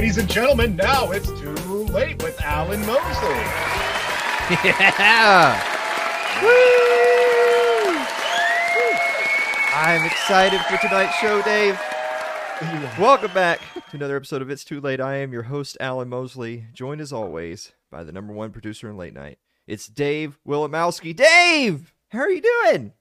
ladies and gentlemen, now it's too late with Alan Mosley. Yeah. Woo! I'm excited for tonight's show, Dave. Welcome back to another episode of It's Too Late. I am your host, Alan Mosley, joined as always by the number one producer in late night. It's Dave Willimowski. Dave, how are you doing?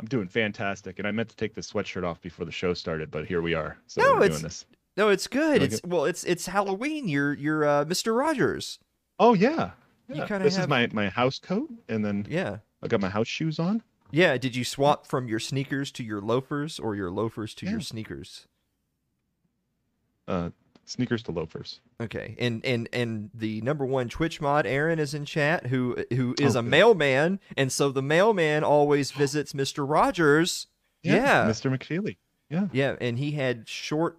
I'm doing fantastic, and I meant to take the sweatshirt off before the show started, but here we are. So No, we're it's- doing this. No, it's good. Doing It's well, it's it's Halloween. You're you're uh, Mr. Rogers. Oh yeah, You yeah. This have- is my my house coat, and then Yeah. I got my house shoes on. Yeah, did you swap from your sneakers to your loafers or your loafers to your sneakers? Uh, sneakers to loafers. Okay, and and and the number one Twitch mod, Aaron, is in chat. Who who is Oh, a good. mailman, and so the mailman always visits Mister Rogers. Yeah, Mr. McFeely. Yeah. yeah, and he had short,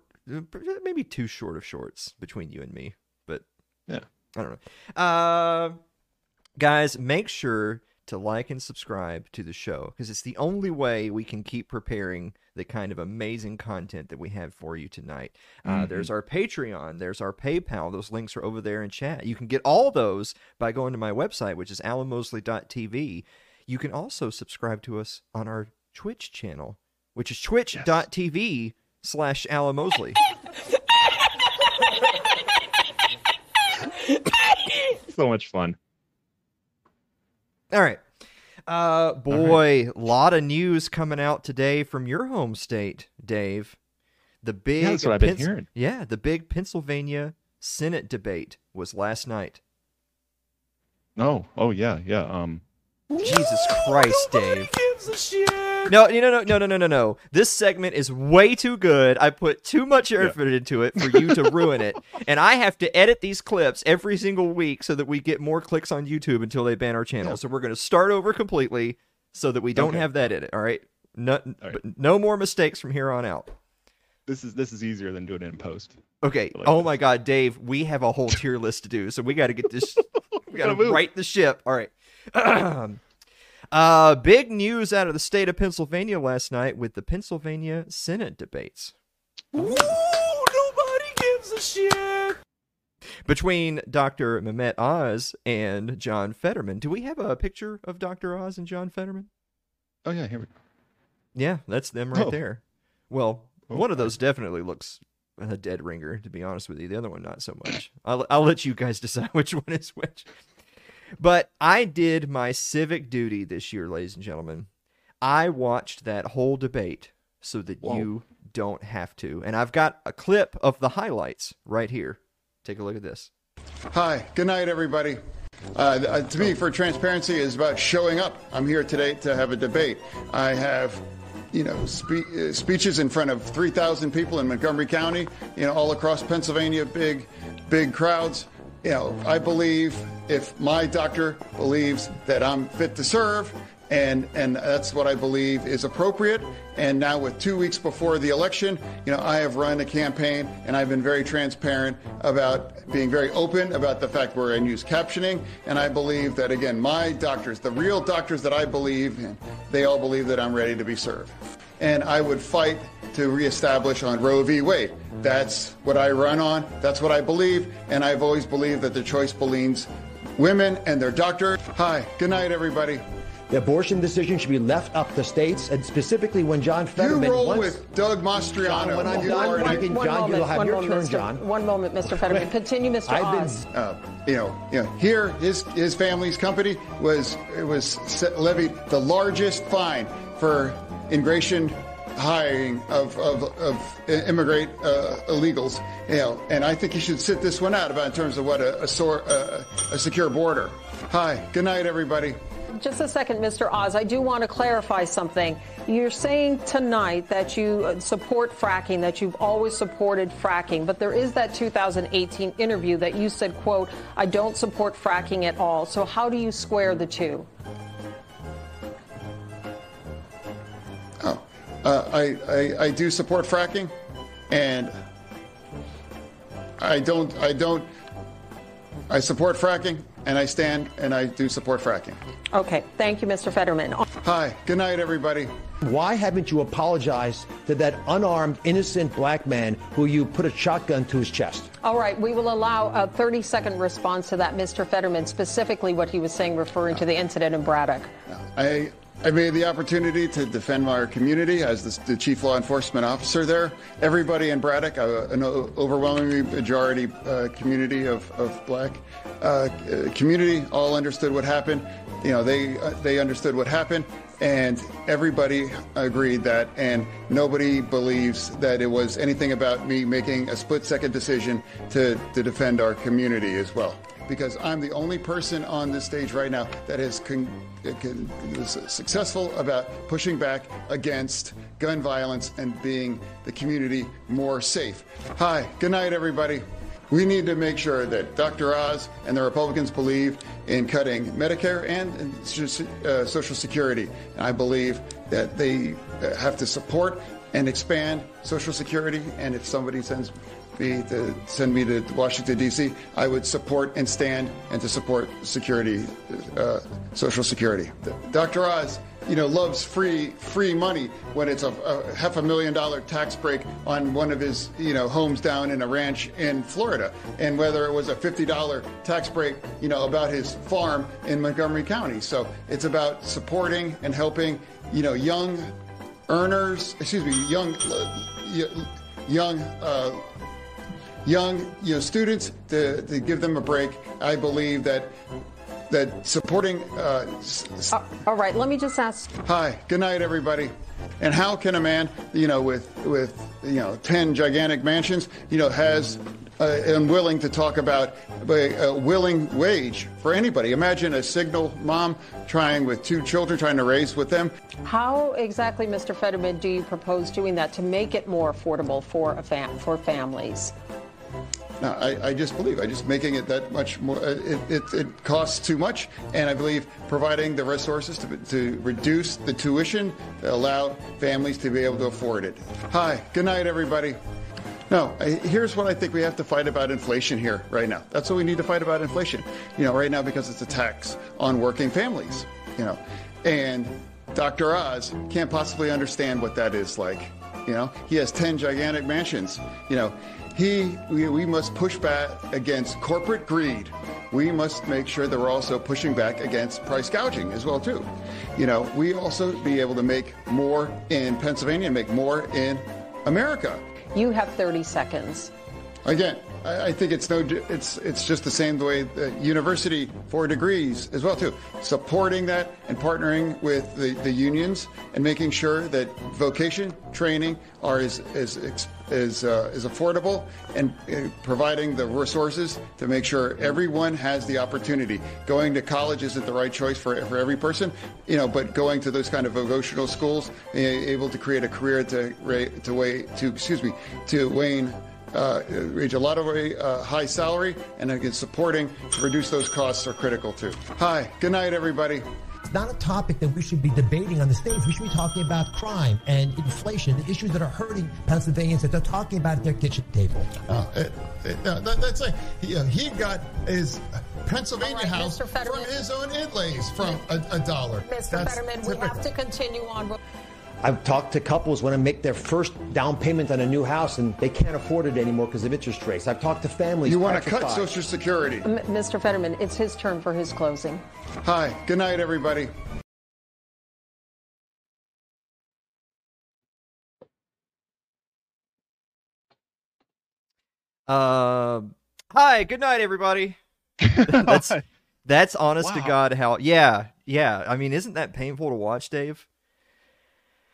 maybe too short of shorts between you and me, but Yeah. I don't know. Uh, guys, make sure to like and subscribe to the show because it's the only way we can keep preparing the kind of amazing content that we have for you tonight. Uh, Mhm. There's our Patreon, there's our PayPal. Those links are over there in chat. You can get all those by going to my website, which is alanmosley.tv. You can also subscribe to us on our Twitch channel, which is twitch.tv slash Alan Mosley. So much fun. All right. Uh boy, a lot of news coming out today from your home state, Dave. The big that's what I've been Pens- hearing. Yeah, the big Pennsylvania Senate debate was last night. Oh, oh yeah, yeah. Um, Jesus Christ, Dave. No, no, no, no, no, no, no, no. This segment is way too good. I put too much effort into it for you to ruin it, and I have to edit these clips every single week so that we get more clicks on YouTube until they ban our channel. Yeah. So we're going to start over completely so that we don't Okay. have that edit. All right, no, All right. but no more mistakes from here on out. this is this is easier than doing it in post. Okay. Like oh this. my God, Dave, we have a whole tier list to do, so we got to get this. we got to right the ship. All right. Um, uh, big news out of the state of Pennsylvania last night with the Pennsylvania Senate debates. Ooh, nobody gives a shit. Between Dr. Mehmet Oz and John Fetterman. Do we have a picture of Dr. Oz and John Fetterman? Oh yeah, here we go. Yeah, that's them right Oh. there. Well, Oh, one of those definitely looks a dead ringer, to be honest with you. The other one, not so much. I'll, I'll let you guys decide which one is which. But I did my civic duty this year, ladies and gentlemen. I watched that whole debate so that Whoa. you don't have to. And I've got a clip of the highlights right here. Take a look at this. Hi, good night, everybody. Uh, uh, to me, for transparency is about showing up. I'm here today to have a debate. I have, you know, spe- uh, speeches in front of 3,000 people in Montgomery County, you know, all across Pennsylvania, big, big crowds. You know, I believe if my doctor believes that I'm fit to serve, and and that's what I believe is appropriate. And now, with two weeks before the election, you know, I have run a campaign, and I've been very transparent about being very open about the fact we're in use captioning. And I believe that again, my doctors, the real doctors that I believe in, they all believe that I'm ready to be served. And I would fight to reestablish on Roe v. Wade. That's what I run on. That's what I believe. And I've always believed that the choice believes women and their doctor. Hi, good night, everybody. The abortion decision should be left up to the states, and specifically when John Fetterman. You Fetterman roll once- with Doug Mastriano. John, when I'm done, are an- I can- John, you'll have one your moment, turn, Mr. John. One moment, Mr. Fetterman. Continue, Mr. I've been- uh, you know, you know, here his his family's company was it was set, levied the largest fine for immigration hiring of of, of immigrant uh, illegals. You know, and I think you should sit this one out about in terms of what a a, sor- uh, a secure border. Hi, good night, everybody. Just a second, Mr. Oz. I do want to clarify something. You're saying tonight that you uh, support fracking, that you've always supported fracking, but there is that 2018 interview that you said, quote, I don't support fracking at all. So how do you square the two? Uh, I, I I do support fracking, and I don't I don't I support fracking, and I stand and I do support fracking. Okay, thank you, Mr. Fetterman. Hi, good night, everybody. Why haven't you apologized to that unarmed, innocent black man who you put a shotgun to his chest? All right, we will allow a 30 second response to that, Mr. Fetterman, specifically what he was saying referring to the incident in Braddock. I I made the opportunity to defend our community as the, the chief law enforcement officer there. Everybody in Braddock, uh, an o- overwhelmingly majority uh, community of, of black uh, community, all understood what happened. You know, they uh, they understood what happened, and everybody agreed that. And nobody believes that it was anything about me making a split second decision to to defend our community as well because I'm the only person on this stage right now that is con- con- successful about pushing back against gun violence and being the community more safe. Hi, good night, everybody. We need to make sure that Dr. Oz and the Republicans believe in cutting Medicare and uh, Social Security. And I believe that they uh, have to support and expand Social Security. And if somebody sends to send me to Washington D.C., I would support and stand and to support security, uh, Social Security. Dr. Oz, you know, loves free free money when it's a, a, half a million dollar tax break on one of his you know homes down in a ranch in Florida, and whether it was a fifty dollar tax break, you know, about his farm in Montgomery County. So it's about supporting and helping you know young earners, excuse me, young young. Uh, young you know students to, to give them a break. I believe that that supporting. Uh, uh, all right, let me just ask. Hi, good night, everybody. And how can a man, you know, with with you know ten gigantic mansions, you know, has uh, unwilling to talk about a willing wage for anybody. Imagine a single mom trying with two children, trying to raise with them. How exactly, Mr. Fetterman, do you propose doing that to make it more affordable for a fam- for families? No, I, I, just believe I just making it that much more. It, it, it, costs too much, and I believe providing the resources to, to reduce the tuition to allow families to be able to afford it. Hi, good night, everybody. No, here's what I think we have to fight about inflation here right now. That's what we need to fight about inflation. You know, right now because it's a tax on working families. You know, and Dr. Oz can't possibly understand what that is like. You know, he has ten gigantic mansions. You know he, we, we must push back against corporate greed. We must make sure that we're also pushing back against price gouging as well too. You know, we also be able to make more in Pennsylvania and make more in America. You have 30 seconds. Again, I think it's no, it's it's just the same way the university for degrees as well too, supporting that and partnering with the, the unions and making sure that vocation training are as as as, uh, as affordable and uh, providing the resources to make sure everyone has the opportunity. Going to college isn't the right choice for for every person, you know, but going to those kind of vocational schools, able to create a career to to way to excuse me to Wayne uh, reach a lot of uh, high salary, and again, supporting to reduce those costs are critical too. Hi, good night, everybody. It's not a topic that we should be debating on the stage. We should be talking about crime and inflation, the issues that are hurting Pennsylvanians that they're talking about at their kitchen table. Uh, it, it, that, that's like he, uh, he got his Pennsylvania right, house from his own inlays from a, a dollar. Mr. That's Fetterman, typical. we have to continue on. I've talked to couples when to make their first down payment on a new house and they can't afford it anymore because of interest rates. I've talked to families. You want to cut Social Security. M- Mr. Fetterman, it's his turn for his closing. Hi. Good night, everybody. Uh, hi. Good night, everybody. that's that's honest wow. to God how. Yeah, yeah. I mean, isn't that painful to watch, Dave?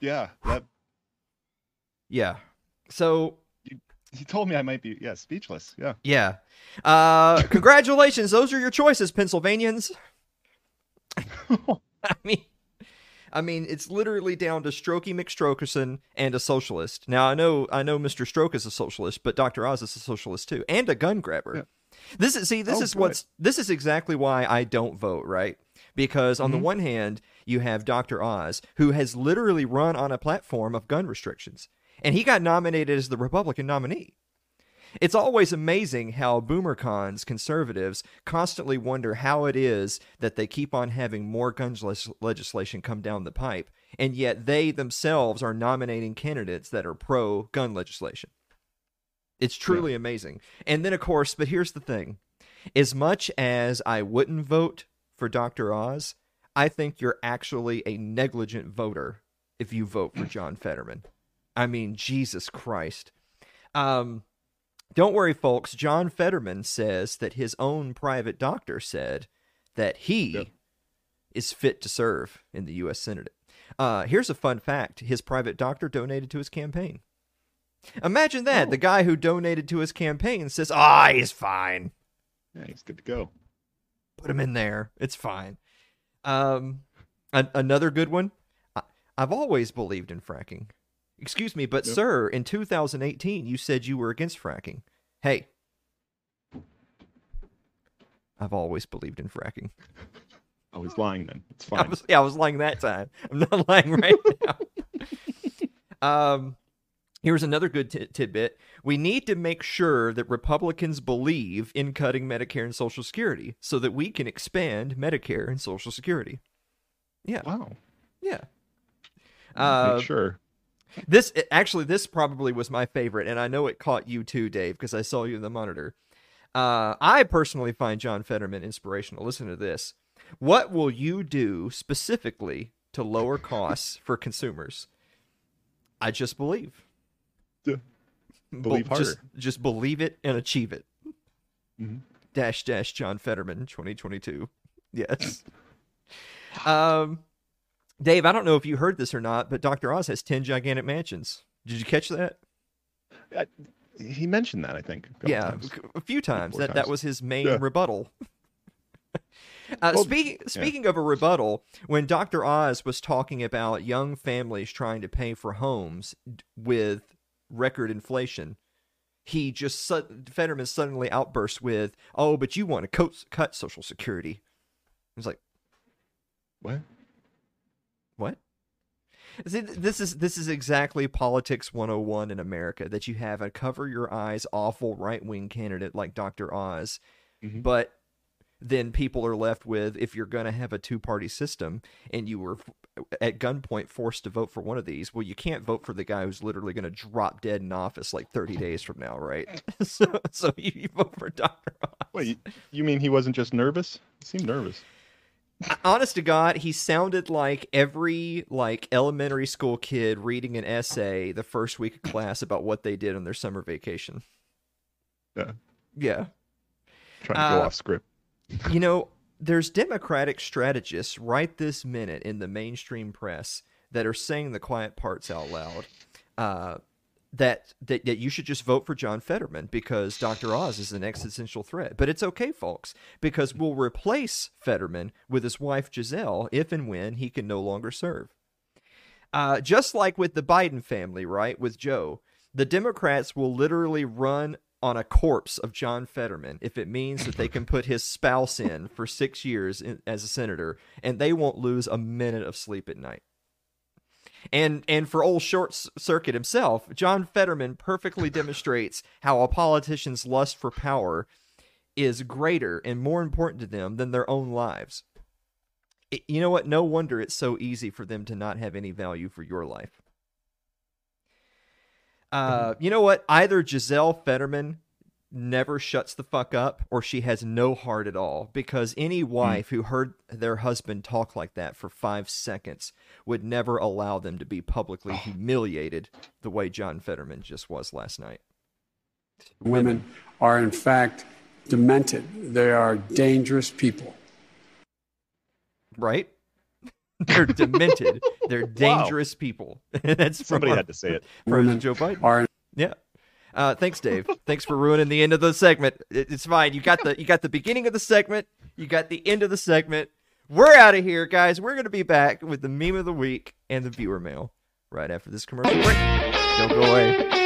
Yeah, that. Yeah. So he told me I might be yeah speechless. Yeah. Yeah. Uh, congratulations, those are your choices, Pennsylvanians. I mean, I mean, it's literally down to Strokey McStrokerson and a socialist. Now I know I know Mr. Stroke is a socialist, but Dr. Oz is a socialist too, and a gun grabber. Yeah. This is see, this oh, is good. what's this is exactly why I don't vote, right? Because on mm-hmm. the one hand, you have Dr. Oz, who has literally run on a platform of gun restrictions, and he got nominated as the Republican nominee. It's always amazing how boomercons, conservatives, constantly wonder how it is that they keep on having more gun legislation come down the pipe, and yet they themselves are nominating candidates that are pro gun legislation. It's truly amazing. And then, of course, but here's the thing as much as I wouldn't vote for Dr. Oz, I think you're actually a negligent voter if you vote for John Fetterman. I mean, Jesus Christ. Um, don't worry, folks. John Fetterman says that his own private doctor said that he Yep. is fit to serve in the U.S. Senate. Uh, here's a fun fact his private doctor donated to his campaign. Imagine that. The guy who donated to his campaign says, ah, he's fine. Yeah, he's good to go. Put him in there. It's fine. Um, an- another good one. I- I've always believed in fracking. Excuse me, but Yep. sir, in 2018, you said you were against fracking. Hey, I've always believed in fracking. I was lying then. It's I fine. was, yeah, I was lying that time. I'm not lying right now. um, here's another good ti- tidbit. We need to make sure that Republicans believe in cutting Medicare and Social Security so that we can expand Medicare and Social Security. Yeah, Wow. yeah. Uh, sure. this actually, this probably was my favorite, and I know it caught you too, Dave, because I saw you in the monitor. Uh, I personally find John Fetterman inspirational. Listen to this. What will you do specifically to lower costs for consumers? I just believe. Yeah. Believe Just, harder. just believe it and achieve it. Mhm. Dash dash John Fetterman, 2022. Yes. um, Dave, I don't know if you heard this or not, but Dr. Oz has 10 gigantic mansions. Did you catch that? I, he mentioned that, I think. a yeah, times. a few times. That that was his main Yeah. rebuttal. uh, Well, speaking speaking of a rebuttal, when Dr. Oz was talking about young families trying to pay for homes d- with record inflation, he just Fetterman suddenly outburst with, "Oh, but you want to co- cut Social Security." I was like, What? What? See, this is this is exactly politics 101 in America that you have a cover your eyes awful right-wing candidate like Dr. Oz, Mhm. but then people are left with if you're going to have a two-party system and you were at gunpoint forced to vote for one of these, well you can't vote for the guy who's literally going to drop dead in office like 30 days from now, right? so so you, you vote for Dr. Oz. Wait, you, you mean he wasn't just nervous? He seemed nervous. honest to god he sounded like every like elementary school kid reading an essay the first week of class about what they did on their summer vacation Yeah. yeah Trying to go Uh, off script. you know there's democratic strategists right this minute in the mainstream press that are saying the quiet parts out loud uh, that, that that you should just vote for John Fetterman because Dr. Oz is an existential threat. But it's okay, folks, because we'll replace Fetterman with his wife Gisele if and when he can no longer serve. Uh, just like with the Biden family, right? With Joe, the Democrats will literally run on a corpse of John Fetterman if it means that they can put his spouse in for six years in, as a senator, and they won't lose a minute of sleep at night. And and for old short circuit himself, John Fetterman perfectly demonstrates how a politician's lust for power is greater and more important to them than their own lives. It- you know what? No wonder it's so easy for them to not have any value for your life. Uh, you know what? Either Gisele Fetterman never shuts the fuck up or she has no heart at all because any wife who heard their husband talk like that for five seconds would never allow them to be publicly humiliated the way John Fetterman just was last night. Women are, in fact, demented. They are dangerous people. Right? They're demented. They're dangerous people. That's Somebody our- had to say it. President Joe Biden. Are Yeah. Uh, thanks, Dave. thanks for ruining the end of the segment. It- it's fine. You got the you got the beginning of the segment. You got the end of the segment. We're out of here, guys. We're gonna be back with the meme of the week and the viewer mail right after this commercial break. Don't go away.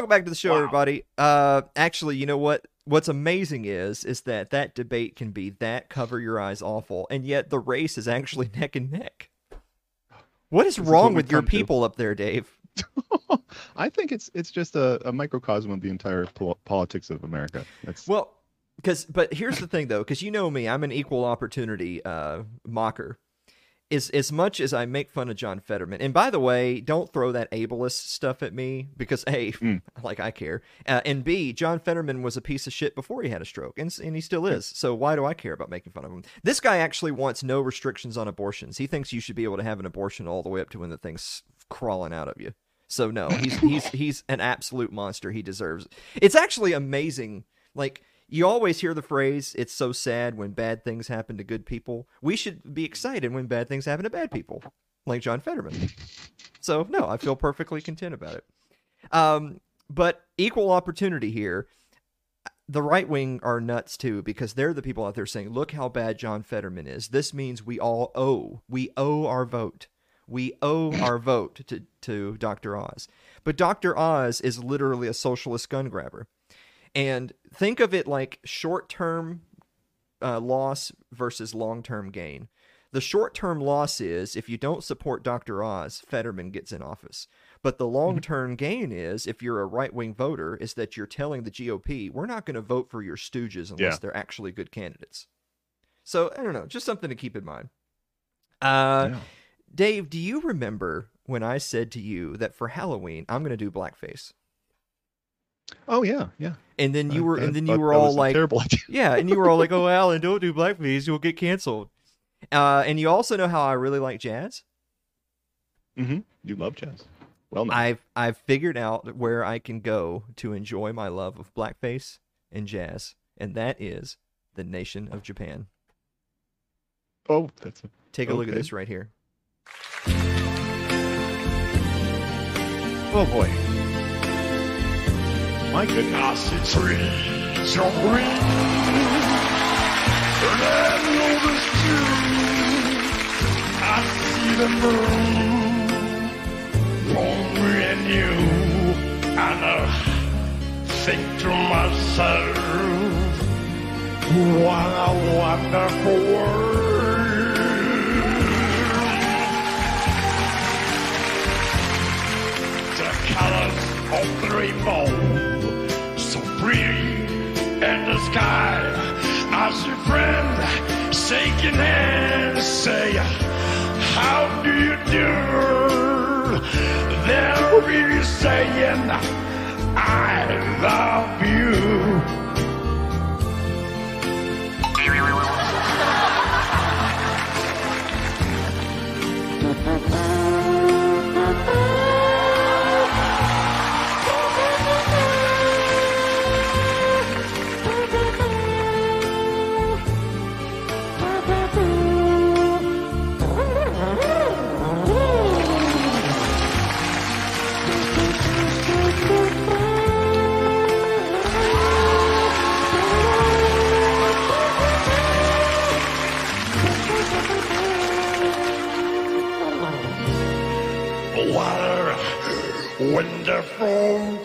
Welcome back to the show, everybody. Uh, actually, you know what? What's amazing is is that that debate can be that cover your eyes awful, and yet the race is actually neck and neck. What is This is wrong what with your come to. people up there, Dave? I think it's it's just a, a microcosm of the entire pol- politics of America. That's Well, because but here's the thing though, because you know me, I'm an equal opportunity uh, mocker. As as much as I make fun of John Fetterman, and by the way, don't throw that ableist stuff at me because a, like I care, uh, and b, John Fetterman was a piece of shit before he had a stroke, and and he still is. So why do I care about making fun of him? This guy actually wants no restrictions on abortions. He thinks you should be able to have an abortion all the way up to when the thing's crawling out of you. So no, he's he's he's an absolute monster. He deserves. It's actually amazing. Like you always hear the phrase, "It's so sad when bad things happen to good people." We should be excited when bad things happen to bad people, like John Fetterman. So no, I feel perfectly content about it. Um, but equal opportunity here. The right wing are nuts too because they're the people out there saying, "Look how bad John Fetterman is. This means we all owe. We owe our vote. We owe our vote to to Dr. Oz." But Dr. Oz is literally a socialist gun grabber. And think of it like short-term uh, loss versus long-term gain. The short-term loss is if you don't support Dr. Oz, Fetterman gets in office. But the long-term gain is if you're a right-wing voter, is that you're telling the GOP, we're not going to vote for your stooges unless Yeah. they're actually good candidates. So I don't know, just something to keep in mind. Uh, Yeah. Dave, do you remember when I said to you that for Halloween I'm going to do blackface? Oh yeah, yeah. And then you were, I and then you were all like, terrible idea. yeah, and you were all like, "Oh, Alan, don't do blackface; you'll get canceled." Uh, and you also know how I really like jazz. Mm-hmm. You love jazz. Well, known. I've I've figured out where I can go to enjoy my love of blackface and jazz, and that is the nation of Japan. oh, that's a, Take a look at this right here. oh boy. My goodness. I see trees of green, and I see the moon me and you, and I think to myself, what a wonderful world. the colors of the rainbow pretty in the sky. As your friend shaking hands say how do you do? They're really saying i love you. What a wonderful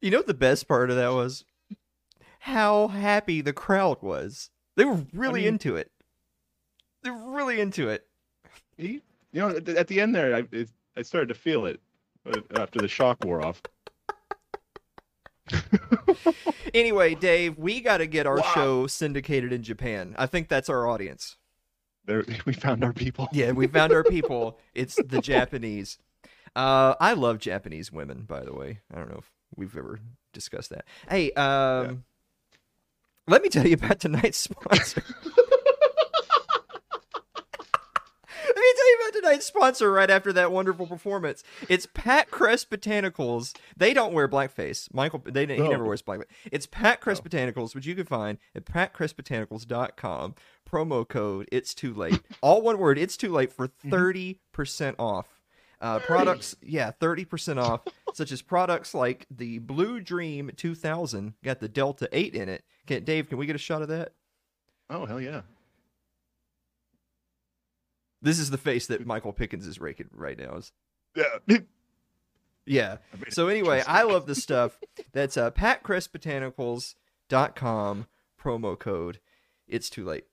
You know what the best part of that was? How happy the crowd was. They were really mean- into it. They're really into it. He, you know, at the- at the end there, I it, I started to feel it uh, after the shock wore off. Anyway, Dave, we got to get our show syndicated in Japan. I think that's our audience. There, we found our people. Yeah, we found our people. It's the Japanese. Uh, I love Japanese women, by the way. I don't know if we've ever discussed that. Hey, um, let me tell you about tonight's sponsor. Let me tell you about tonight's sponsor right after that wonderful performance. It's Pat Crest Botanicals. They don't wear blackface. Michael, they he never wears blackface. It's Pat Crest Botanicals, which you can find at patcrestbotanicals.com. Promo code It's Too Late. All one word. It's Too Late for thirty percent off. Uh, products, yeah, thirty percent off. such as products like the Blue Dream 2000, got the Delta 8 in it. Can, Dave, can we get a shot of that? Oh hell yeah. This is the face that Michael Pickens is raking right now. Is Yeah. Yeah. So anyway, I love this stuff. That's uh, patcrestbotanicals.com promo code. It's too late.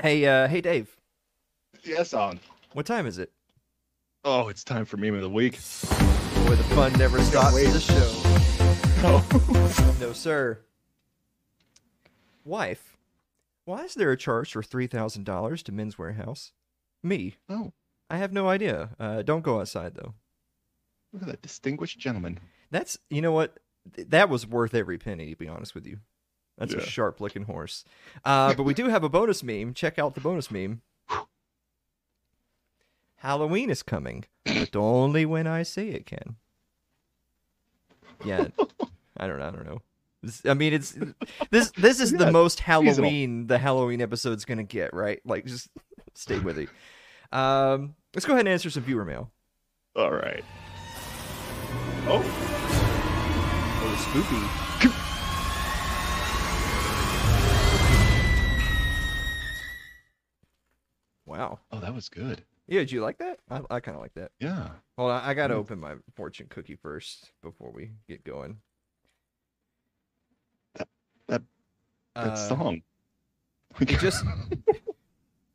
Hey, uh, hey, Dave. yes on. What time is it? Oh, it's time for meme of the week. Boy, the fun never stops in the show. Oh. No, sir. Wife, why is there a charge for three thousand dollars to Men's Wearhouse? Me, oh, I have no idea. Uh, don't go outside though. look at that distinguished gentleman. That's you know what that was worth every penny to be honest with you. That's a sharp looking horse. Uh, but we do have a bonus meme. Check out the bonus meme. Halloween is coming, but only when I say it can. Yeah, I don't. I don't know. This- I mean, it's this. This is the Yeah, most seasonal. Halloween the Halloween episode's gonna get. Right? Like, just stay with it. Um, let's go ahead and answer some viewer mail. All right. Oh, Oh, spooky. Wow. oh, that was good. Yeah, did you like that? I, I kind of like that. Yeah. Hold on, I got to Mm. open my fortune cookie first before we get going. That that Uh, song. It just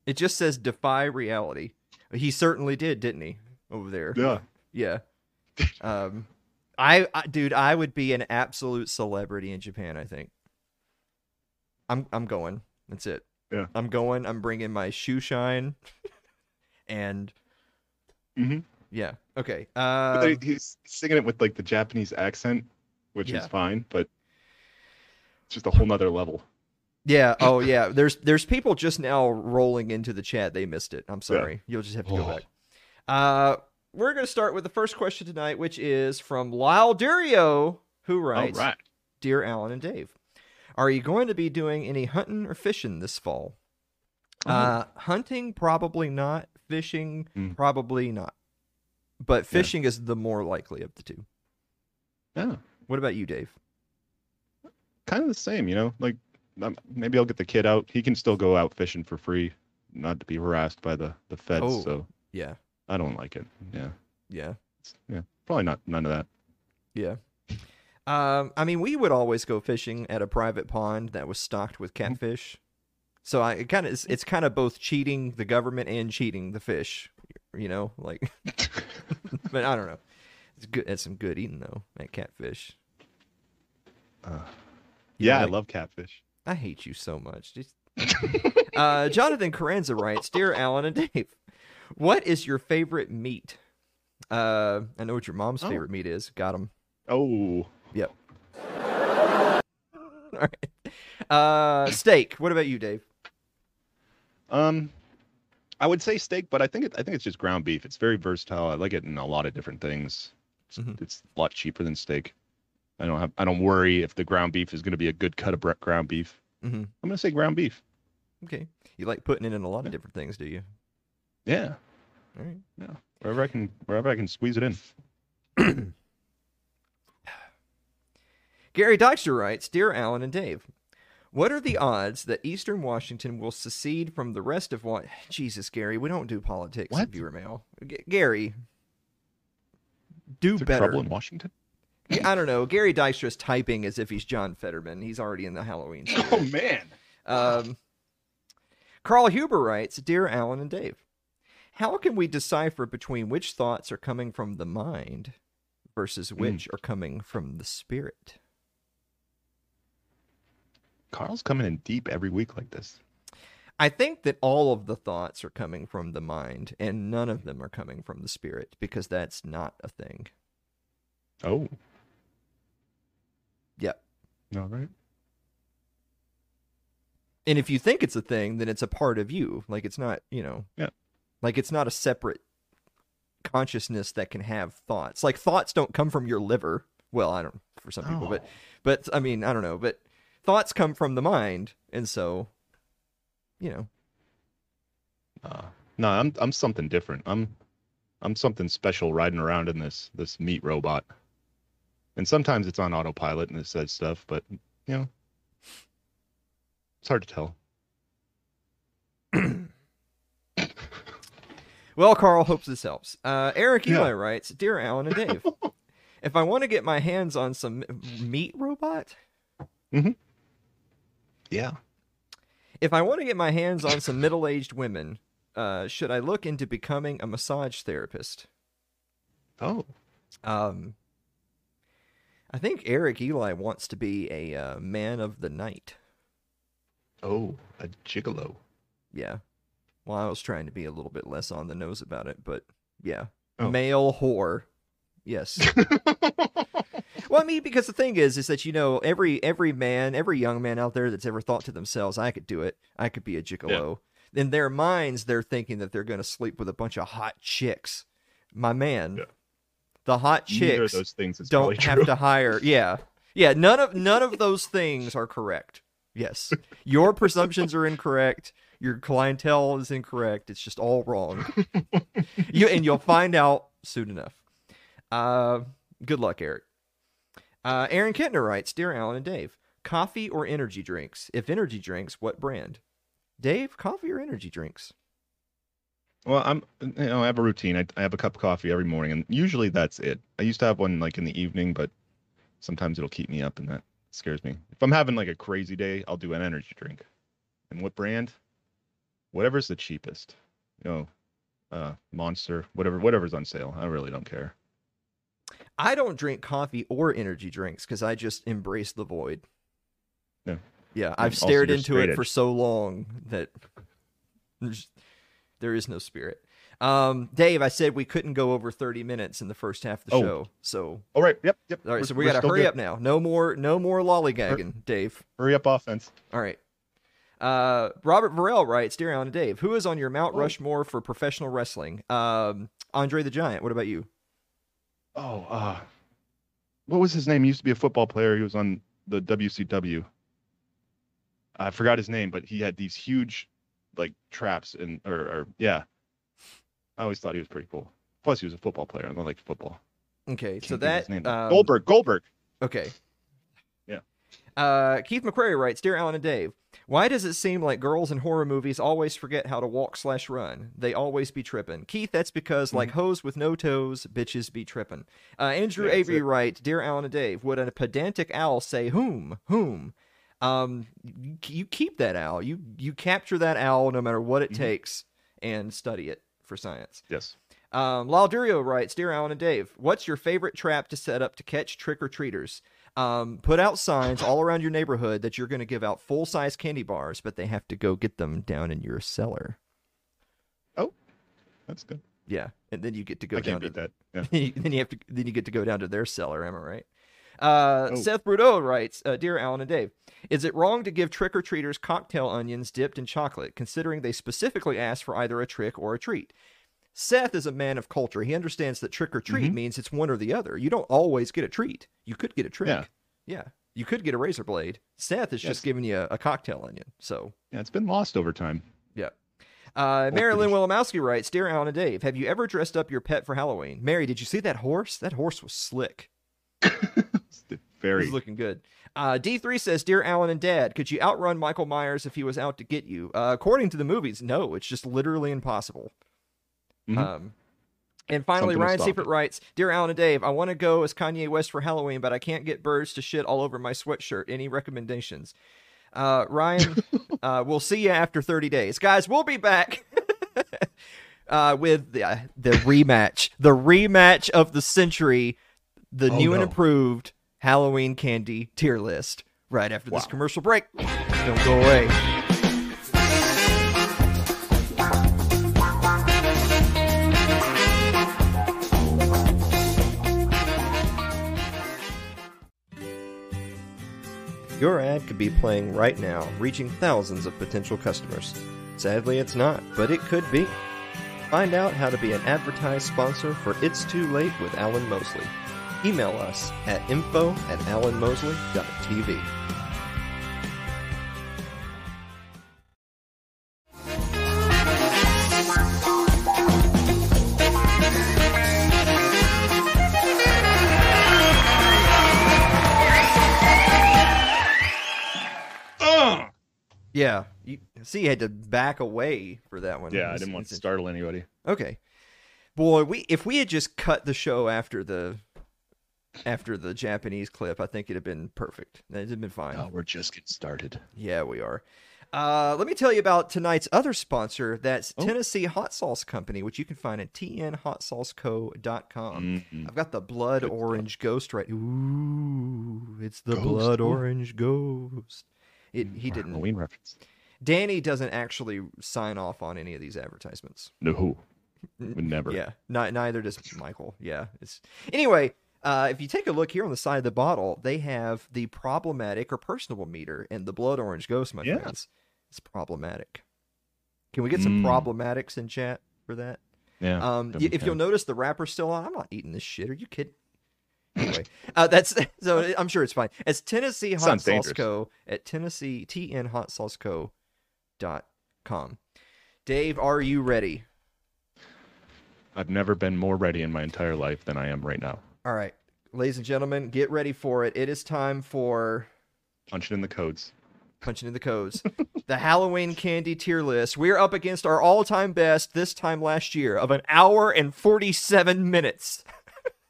it just says defy reality. He certainly did, didn't he? Over there. Yeah. Yeah. Um, I, I dude, I would be an absolute celebrity in Japan. I think. I'm I'm going. That's it. Yeah. I'm going. I'm bringing my shoe shine, and Mm-hmm. yeah. Okay. But Uh, they, he's singing it with like the Japanese accent, which Yeah. is fine, but it's just a whole nother level. Yeah. Oh yeah. There's there's people just now rolling into the chat. They missed it. I'm sorry. You'll just have to go Oh. back. Uh, we're gonna start with the first question tonight, which is from Lyle Durio, who writes. right. Dear Alan and Dave, are you going to be doing any hunting or fishing this fall? Uh, hunting, probably not. Fishing, Mm. probably not. But fishing is the more likely of the two. Yeah. What about you, Dave? Kind of the same, you know. Like Um, maybe I'll get the kid out. He can still go out fishing for free, not to be harassed by the the feds. Oh. So Yeah, I don't like it. Yeah. yeah, yeah. Probably not none of that. yeah. Um, I mean, we would always go fishing at a private pond that was stocked with mm-hmm. catfish. So I kind of it's, it's kind of both cheating the government and cheating the fish. You know, like. but I don't know. It's good. It's some good eating though. That catfish. Uh, you Yeah, like- I love catfish. I hate you so much. Just... uh, Jonathan Carranza writes, "Dear Alan and Dave, what is your favorite meat? Uh, I know what your mom's Oh. favorite meat is. Got him. Oh, Yep. All right. Uh, steak. What about you, Dave? Um, I would say steak, but I think it, I think it's just ground beef. It's very versatile. I like it in a lot of different things. It's, Mhm. it's a lot cheaper than steak. I don't have I don't worry if the ground beef is going to be a good cut of ground beef. Mm-hmm. I'm going to say ground beef. Okay. You like putting it in a lot of different things, do you? Yeah, All right. yeah. Wherever I can wherever I can squeeze it in. Gary Dykstra writes, Dear Alan and Dave, what are the odds that Eastern Washington will secede from the rest of what? Jesus, Gary, we don't do politics in What? viewer mail. G- Gary, do Is there better. trouble in Washington? I don't know. Gary Dykstra's typing as if he's John Fetterman. He's already in the Halloween. spirit. Oh man. Um, Carl Huber writes, Dear Alan and Dave, how can we decipher between which thoughts are coming from the mind versus which are coming from the spirit? Carl's coming in deep every week like this. I think that all of the thoughts are coming from the mind and none of them are coming from the spirit because that's not a thing. Oh. All right. And if you think it's a thing, then it's a part of you. Like it's not, you know, Yeah. like it's not a separate consciousness that can have thoughts. Like thoughts don't come from your liver. Well, I don't for some people, but Oh. but I mean, I don't know, but thoughts come from the mind, and so you know, Uh, no, I'm I'm something different. I'm I'm something special riding around in this this meat robot. And sometimes it's on autopilot and it says stuff, but you know, it's hard to tell. Well, Carl hopes this helps. Uh, Eric Yeah. Eli writes, "Dear Alan and Dave, if I want to get my hands on some meat robot, Yeah. if I want to get my hands on some middle-aged women, uh, should I look into becoming a massage therapist?" Oh. Um, I think Eric Eli wants to be a uh, man of the night. Oh, a gigolo. Yeah. Well, I was trying to be a little bit less on the nose about it, but yeah. Oh. Male whore. Yes. well, I mean, because the thing is, is that you know every every man, every young man out there that's ever thought to themselves, "I could do it. I could be a gigolo." In their minds, they're thinking that they're going to sleep with a bunch of hot chicks. My man, Yeah. The hot chicks those things don't have true. to hire. Yeah, yeah. None of none of those things are correct. Yes, your presumptions are incorrect. Your clientele is incorrect. It's just all wrong. you and you'll find out soon enough. Uh, good luck, Eric. Uh, Aaron Kentner writes, "Dear Alan and Dave, coffee or energy drinks? If energy drinks, what brand? Dave, coffee or energy drinks? Well, I'm you know I have a routine. I, I have a cup of coffee every morning, and usually that's it. I used to have one like in the evening, but sometimes it'll keep me up, and that scares me. If I'm having like a crazy day, I'll do an energy drink. And what brand? Whatever's the cheapest. You know, uh, Monster, whatever, whatever's on sale. I really don't care. I don't drink coffee or energy drinks because I just embrace the void. Yeah. Yeah, I've also stared into it for so long that there's, there is no spirit. Um, Dave, I said we couldn't go over 30 minutes in the first half of the Oh. show. So, All right. Yep. Yep. all right, we're- so we got to hurry good. up now. No more no more lollygagging, Dave. Hurry up, offense. All right. Uh, Robert Varell writes, "Dear Alan and Dave, who is on your Mount Oh. Rushmore for professional wrestling? Um, Andre the Giant. What about you? Oh, uh, what was his name? He used to be a football player. He was on the WCW. I forgot his name, but he had these huge, like traps and or, or yeah. I always thought he was pretty cool. Plus, he was a football player, and I liked football. Okay, so that um, Goldberg. Goldberg. Okay. Yeah. Uh, Keith McCrary writes, "Dear Alan and Dave, why does it seem like girls in horror movies always forget how to walk slash run? They always be tripping. Keith, that's because like hoes with no toes, bitches be tripping. Uh, Andrew That's Avery it. writes, "Dear Alan and Dave, would a pedantic owl say whom whom?" Um, you, you keep that owl. You you capture that owl no matter what it takes and study it for science. Yes. Um, Lyle Durio writes, Dear Alan and Dave, what's your favorite trap to set up to catch trick or treaters? Um, put out signs all around your neighborhood that you're going to give out full size candy bars, but they have to go get them down in your cellar. Oh, that's good. Yeah, and then you get to go I down to that. Yeah. then you have to then you get to go down to their cellar. Am I right? Uh, Oh. Seth Brudeau writes, uh, "Dear Alan and Dave, is it wrong to give trick or treaters cocktail onions dipped in chocolate, considering they specifically asked for either a trick or a treat?" Seth is a man of culture. He understands that trick or treat Mhm. means it's one or the other. You don't always get a treat. You could get a trick. Yeah. Yeah. You could get a razor blade. Seth is Yes. just giving you a, a cocktail onion. So Yeah, it's been lost over time. yeah. Uh, Marilyn. Wilimowski writes, "Dear Alan and Dave, have you ever dressed up your pet for Halloween? Mary, did you see that horse? That horse was slick. Very. He's looking good." Uh, D3 says, "Dear Alan and Dad, could you outrun Michael Myers if he was out to get you? Uh, according to the movies, no. It's just literally impossible." Mhm. Um, and finally, Something Ryan it. writes, "Dear Alan and Dave, I want to go as Kanye West for Halloween, but I can't get birds to shit all over my sweatshirt. Any recommendations?" Uh, Ryan, uh, we'll see you after 30 days, guys. We'll be back uh, with the, uh, the rematch, the rematch of the century, the Oh, new and no. improved Halloween candy tier list. Right after this commercial break. Don't go away. Your ad could be playing right now, reaching thousands of potential customers. Sadly, it's not, but it could be. Find out how to be an advertised sponsor for It's Too Late with Alan Mosley email us at info at alanmosley.tv. Yeah. You see, you had to back away for that one. Yeah, was, I didn't want to startle anybody. Okay. Boy, we if we had just cut the show after the after the Japanese clip, I think it'd have been perfect. It'd have been fine. Oh, we're just getting started. Yeah, we are. Uh, let me tell you about tonight's other sponsor. That's Oh. Tennessee Hot Sauce Company, which you can find at tnhotsauceco.com. Mhm. I've got the blood Good stuff. orange ghost right. Ooh, it's the Ghost? blood orange ghost. It, he didn't. Halloween reference. Danny doesn't actually sign off on any of these advertisements. No, would never. Yeah, ni- neither does Michael. Yeah. It's anyway. Uh, if you take a look here on the side of the bottle, they have the problematic or personable meter, and the blood orange ghost, my Yeah. friends, is problematic. Can we get some Mm. problematics in chat for that? Yeah. Um, if you'll notice, the wrapper's still on. I'm not eating this shit. Are you kidding? Anyway, uh, that's so. I'm sure it's fine. It's Tennessee Hot Sounds Sauce dangerous. Co. at Tennessee TN Hot Sauce Co. dot com. Dave, are you ready? I've never been more ready in my entire life than I am right now. All right, ladies and gentlemen, get ready for it. It is time for Punching in the codes. punching in the codes. the Halloween candy tier list. We're up against our all-time best this time last year of an hour and 47 minutes.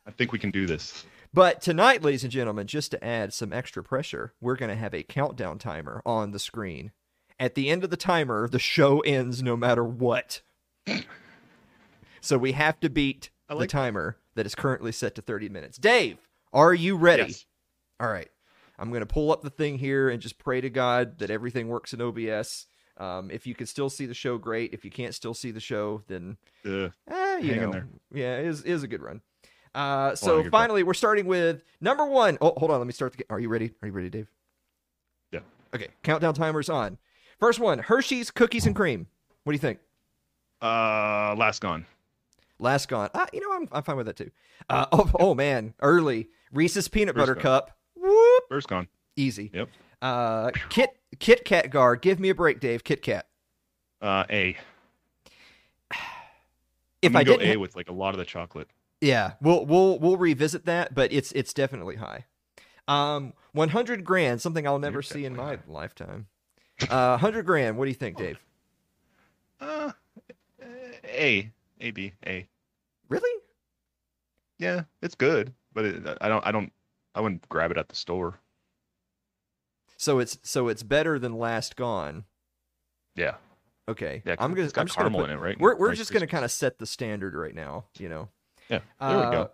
I think we can do this. But tonight, ladies and gentlemen, just to add some extra pressure, we're going to have a countdown timer on the screen. At the end of the timer, the show ends no matter what. so we have to beat I the like- timer that is currently set to 30 minutes. Dave, are you ready? Yes. All right. I'm going to pull up the thing here and just pray to God that everything works in OBS. Um, if you can still see the show, great. If you can't still see the show, then Uh, Eh, you know, there. yeah, it is is a good run. Uh, so finally, we're starting with number one. Oh, hold on, let me start. The, are you ready? Are you ready, Dave? Yeah. Okay, countdown timer's on. First one: Hershey's cookies and cream. What do you think? uh, last gone. Last gone. Ah, you know, I'm I'm fine with that too. Uh, oh, oh man, early Reese's peanut First butter gone. cup. Whoop, First gone. easy. Yep. Uh, Kit Kit Kat guard. Give me a break, Dave. Kit Kat. Uh, A. If I go A with like a lot of the chocolate. Yeah, we'll we'll we'll revisit that, but it's it's definitely high. Um, 100 grand, something I'll never You're see in my definitely lifetime. Uh, 100 grand. What do you think, Dave? Uh, A. A B A. Really? Yeah, it's good, but it, I don't. I don't. I wouldn't grab it at the store. So it's so it's better than Last Gone. Yeah. Okay. Yeah. I'm gonna I'm just gonna put- in it, right? We're we're just gonna kind of set the standard right now, you know. Yeah. There we Uh, go.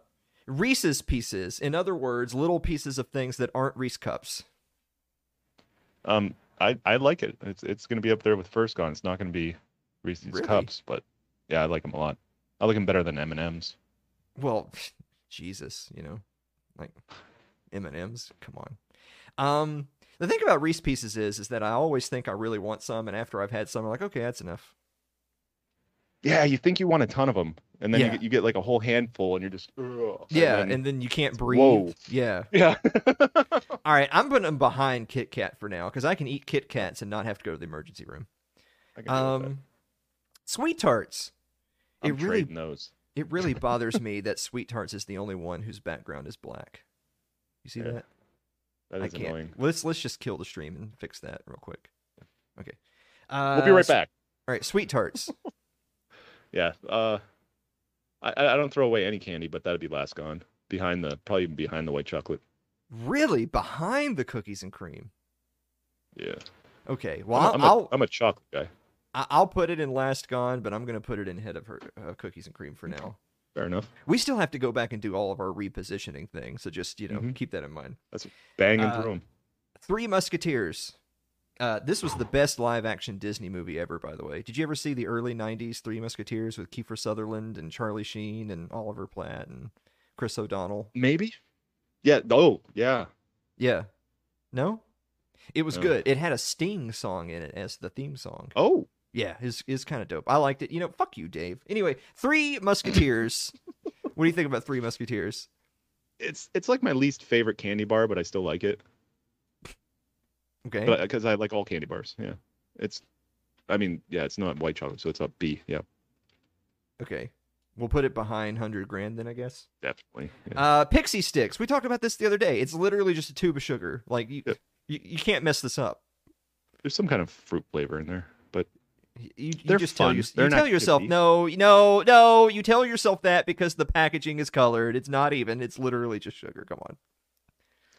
Reese's pieces. In other words, little pieces of things that aren't Reese cups. Um, I I like it. It's it's gonna be up there with first gone. It's not gonna be Reese's Really? cups, but yeah, I like them a lot. I like them better than M and M's. Well, Jesus, you know, like M and M's. Come on. Um, the thing about Reese pieces is, is that I always think I really want some, and after I've had some, I'm like, okay, that's enough. Yeah, you think you want a ton of them, and then Yeah. you get you get like a whole handful, and you're just Ugh. Yeah, then- and then you can't breathe. Whoa. Yeah. yeah. All right, I'm putting them behind Kit Kat for now because I can eat Kit Kats and not have to go to the emergency room. I can deal with that. Um, Sweet Tarts. It I'm really, trading those. it really bothers me that Sweet Tarts is the only one whose background is black. You see Yeah, that? That I can't. annoying. Let's let's just kill the stream and fix that real quick. Okay. Uh, We'll be right s- back. All right, Sweet Tarts. Yeah. Uh, I I don't throw away any candy, but that'd be last gone. Behind the probably even behind the white chocolate. really behind the cookies and cream. Yeah. Okay. Well, I'm, I'll, I'm, a, I'll I'm a chocolate guy. I- I'll put it in last gone, but I'm gonna put it in head of her uh, cookies and cream for now. Fair enough. We still have to go back and do all of our repositioning things, so just you know Mhm. keep that in mind. That's banging Uh, through them. Three Musketeers. Uh, this was the best live action Disney movie ever, by the way. Did you ever see the early '90s Three Musketeers with Kiefer Sutherland and Charlie Sheen and Oliver Platt and Chris O'Donnell? Maybe. Yeah. Oh, yeah. Yeah. No? It was No. good. It had a Sting song in it as the theme song. Oh, Yeah, is is kind of dope. I liked it. You know, fuck you, Dave. Anyway, Three Musketeers. what do you think about Three Musketeers? it's it's like my least favorite candy bar, but I still like it. Okay. Because I like all candy bars. Yeah. It's. I mean, yeah, it's not white chocolate, so it's a B. Yeah, okay. We'll put it behind 100 grand then, I guess. definitely. Yeah. Uh, Pixie Sticks. We talked about this the other day. It's literally just a tube of sugar. Like, you, you, you can't mess this up. There's some kind of fruit flavor in there, You, you just tell, fun. your, They're you tell yourself no, no, no. You tell yourself that because the packaging is colored. It's not even. It's literally just sugar. Come on.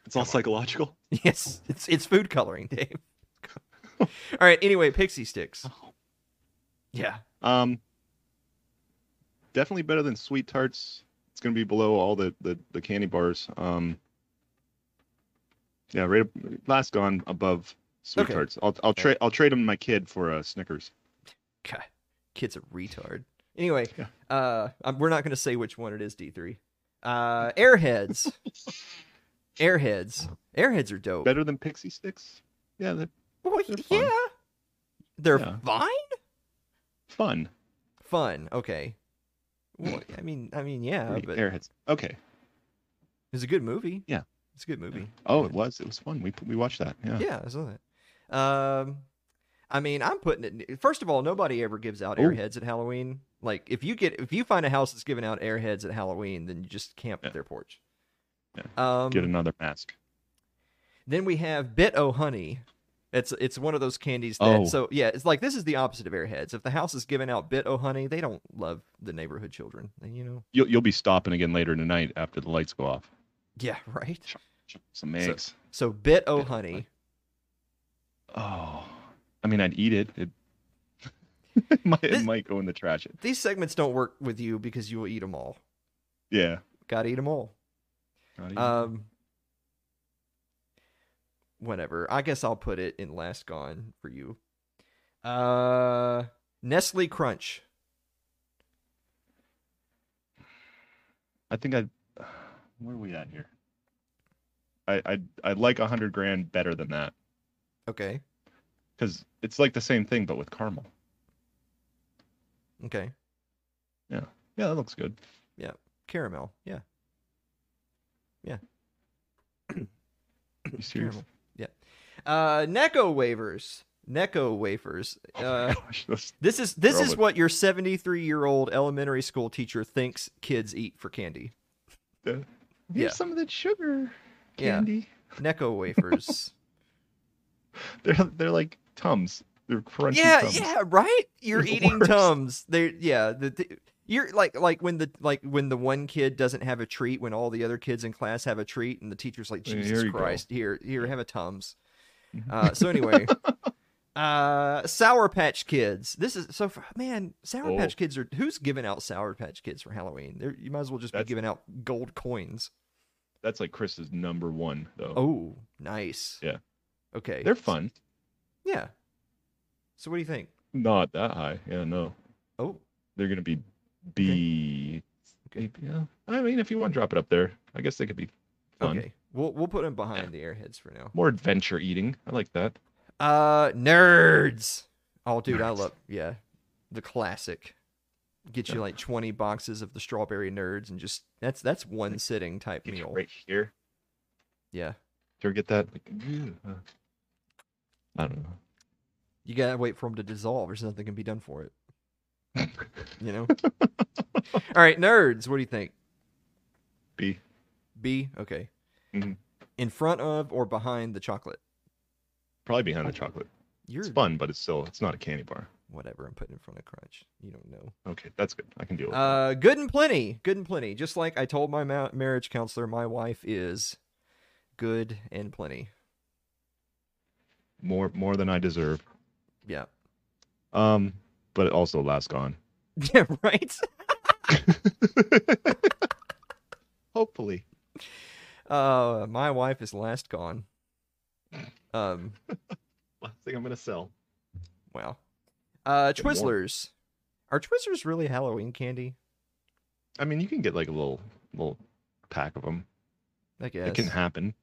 it's all psychological. Yes, it's it's food coloring, Dave. All right. Anyway, pixie sticks. Yeah. Um, definitely better than sweet tarts. It's gonna be below all the the, the candy bars. Um, yeah, right. Last gone above sweet Okay. tarts. I'll I'll trade I'll trade them my kid for uh, Snickers. God, kid's a retard. Anyway, Yeah. uh, um, we're not going to say which one it is. D three. Uh, Airheads. Airheads. Airheads are dope. Better than pixie sticks. Yeah, they're Well, they're fun. yeah. They're Yeah. fine. fun. Fun. Okay. Well, I mean, I mean, yeah, but Airheads. Okay. it's a good movie. Yeah. It's a good movie. Oh, it was. It was fun. We we watched that. Yeah. Yeah, I saw that. Um, I mean, I'm putting it. First of all, nobody ever gives out Ooh. airheads at Halloween. Like, if you get if you find a house that's giving out airheads at Halloween, then you just camp Yeah. at their porch. Yeah. Um, Get another mask. Then we have Bit O Honey. It's it's one of those candies that Oh. so yeah, it's like this is the opposite of airheads. If the house is giving out Bit O Honey, they don't love the neighborhood children. And, you know. You'll you'll be stopping again later tonight after the lights go off. Yeah, right. Some eggs. So Bit O Bit O Honey. Oh, I mean, I'd eat it. It, it might This- it might go in the trash. These segments don't work with you because you will eat them all. Yeah. Got to eat them all. Even- Um, whatever. I guess I'll put it in last gone for you. Uh, Nestle Crunch. I think I'd. Where are we at here? I I'd I'd like a hundred grand better than that Okay. Because it's like the same thing but with caramel. Okay. Yeah, Yeah, that looks good. Yeah. Caramel. Yeah. Yeah. You serious? Caramel. Yeah. Uh, Necco wafers. Necco wafers. Oh Uh, gosh, this is this is what your 73 year old elementary school teacher thinks kids eat for candy. the- Yeah. Here's some of that sugar Yeah. candy. Necco wafers. They're they're like tums. They're crunchy yeah, tums. yeah, right. You're They're eating tums. They yeah, the, the you're like like when the like when the one kid doesn't have a treat when all the other kids in class have a treat and the teacher's like Jesus here you go. Christ, here here have a tums. Uh, so anyway, uh, Sour Patch Kids. This is so man. Sour Oh. Patch Kids are who's giving out Sour Patch Kids for Halloween? They're, you might as well just That's- be giving out gold coins. That's like Chris's number one though. Oh, nice. Yeah. Okay. They're fun. Yeah. So what do you think? Not that high. Yeah, no. Oh, They're gonna be B. Okay. Yeah. I mean, if you want to drop it up there, I guess they could be fun. okay. We'll we'll put them behind the airheads for now. More adventure eating. I like that. Uh, nerds. Oh, dude, I love yeah, the classic. Get you like twenty boxes of the strawberry nerds and just that's that's one sitting type meal. right here. Yeah, Do you ever get that? Like, I don't know. you gotta wait for them to dissolve. There's nothing can be done for it. You know. All right, nerds. What do you think? B. B. Okay. Mhm. In front of or behind the chocolate? Probably behind the chocolate. You're It's fun, but it's still it's not a candy bar. whatever. I'm putting in front of crunch. You don't know. Okay, that's good. I can deal with that. Uh, good and plenty. Good and plenty. Just like I told my ma- marriage counselor, my wife is good and plenty. More more than I deserve. Yeah. Um, but also last gone. Yeah. Right. Hopefully. Uh, my wife is last gone. Um. Last thing I'm gonna sell. Wow. Uh, Good. Twizzlers. Are Twizzlers really Halloween candy? I mean, you can get like a little little pack of them. I guess. It can happen.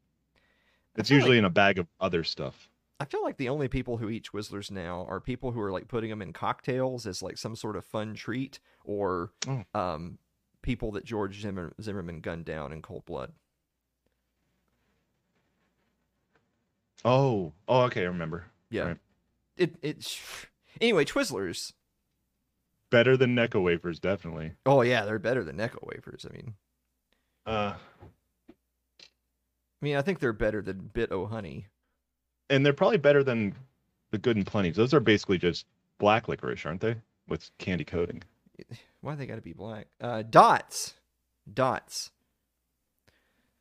It's usually like- in a bag of other stuff. I feel like the only people who eat Twizzlers now are people who are like putting them in cocktails as like some sort of fun treat, or Oh. um, people that George Zimmer- Zimmerman gunned down in cold blood. Oh, oh, okay, I remember. Yeah. Right. It it. Anyway, Twizzlers. Better than Necco wafers, definitely. Oh yeah, they're better than Necco wafers. I mean, Uh, I mean, I think they're better than Bit O Honey. And they're probably better than the good and plenty. Those are basically just black licorice, aren't they? With candy coating. Why they got to be black? Uh, dots, dots.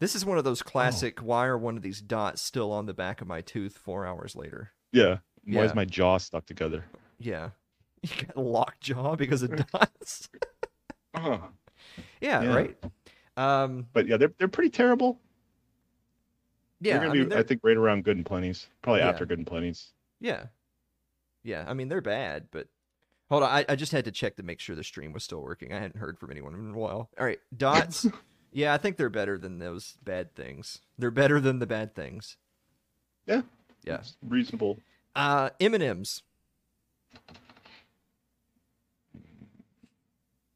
This is one of those classic. Why are one of these dots still on the back of my tooth four hours later? Yeah. Why Yeah. is my jaw stuck together? Yeah, you got a locked jaw because of dots. Uh, yeah, Yeah. right. Um, but yeah, they're they're pretty terrible. Yeah, they're gonna I be, mean, I they're- think, right around good and plenty's. Probably Yeah. after good and plenty's. Yeah. Yeah. I mean, they're bad, but hold on. I, I just had to check to make sure the stream was still working. I hadn't heard from anyone in a while. All right. Dots. yeah, I think they're better than those bad things. They're better than the bad things. Yeah. Yeah. It's reasonable. Uh, M&M's.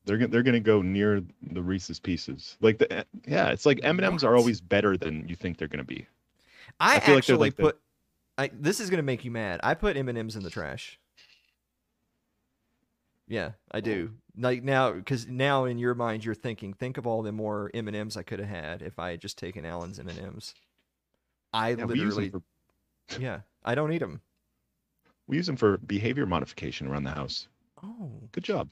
They're gonna they're gonna go near the Reese's Pieces. Like the yeah, it's like M and M's are always better than you think they're gonna be. I, I feel like they're actually like the- put. I, this is gonna make you mad. I put M&M's in the trash. Yeah, I do. Like now, because now in your mind you're thinking, think of all the more M&Ms I could have had if I had just taken Alan's M&Ms. I Yeah, we use them literally, for yeah, I don't eat them. we use them for behavior modification around the house. Oh. Good job.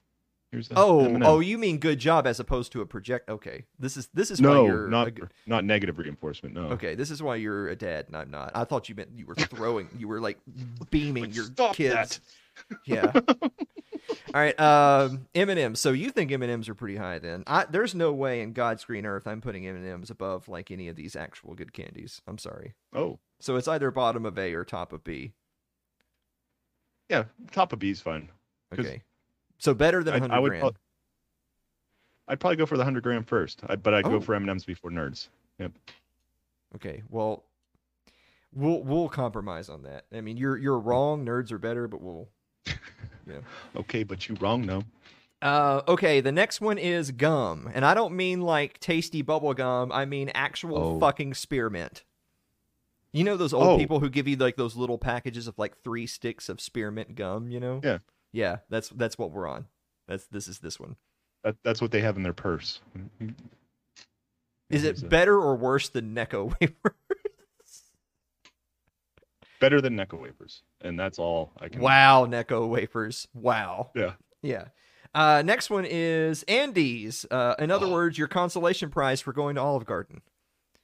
Here's the Oh, M&M. oh, you mean good job as opposed to a project? Okay, this is this is no, why you're not a not negative reinforcement. No. okay. This is why you're a dad, and I'm not. I thought you meant you were throwing, you were like beaming your Stop kids. that. Yeah. All right, um, M and M's. So you think M and M's are pretty high? Then I, there's no way in God's green earth I'm putting M and M's above like any of these actual good candies. I'm sorry. Oh, So it's either bottom of A or top of B. yeah. Top of B is fine. Okay. So better than I- I 100 would grand. prob- I'd probably go for the hundred grand first. I, but I'd Oh. go for M and M's before Nerds. Yep. Okay, well, we'll we'll compromise on that. I mean, you're you're wrong. Nerds are better, but we'll. Yeah. Okay, but you wrong. though. Uh, okay, the next one is gum, and I don't mean like tasty bubble gum. I mean actual Oh. fucking spearmint. You know those old Oh. people who give you like those little packages of like three sticks of spearmint gum. You know? Yeah. Yeah, that's that's what we're on. That's this is this one. That, that's what they have in their purse. Is it better or worse than Necco wafers? better than Necco wafers? And that's all I can. wow, Necco wafers. Wow. Yeah. Yeah. Uh, next one is Andes. Uh, in other words, your consolation prize for going to Olive Garden.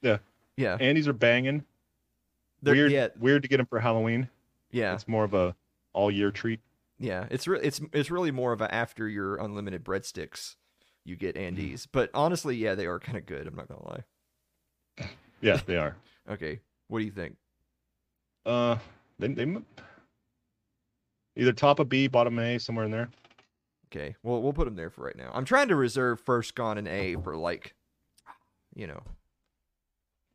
Yeah. Yeah. Andes are banging. They're- weird. yeah. Weird to get them for Halloween. Yeah. It's more of a all year treat. Yeah. It's re- it's it's really more of a after your unlimited breadsticks, you get Mm. Andes. But honestly, yeah, they are kind of good. I'm not gonna lie. Yeah, they are. Okay. What do you think? Uh, they, they either top of B, bottom A, somewhere in there. Okay. Well, we'll put them there for right now. I'm trying to reserve first gone and A for like, you know,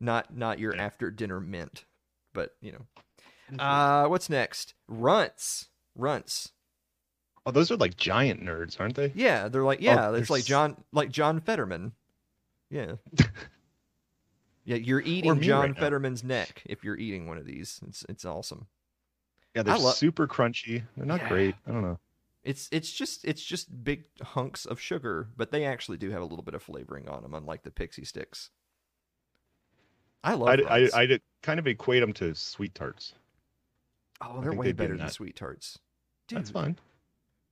not not your after dinner mint, but you know. Uh, what's next? Runts. Runts. Oh, those are like giant nerds, aren't they? Yeah, they're like Oh, yeah, they're it's like John like John Fetterman. Yeah. yeah, you're eating John right now. Fetterman's neck if you're eating one of these. It's it's awesome. Yeah, they're lo- super crunchy. They're not Yeah. great. I don't know. It's it's just it's just big hunks of sugar, but they actually do have a little bit of flavoring on them, unlike the pixie sticks. I love. I, I, Runts. I kind of equate them to sweet tarts. Oh, they're way better than that. sweet tarts. Dude, That's fine.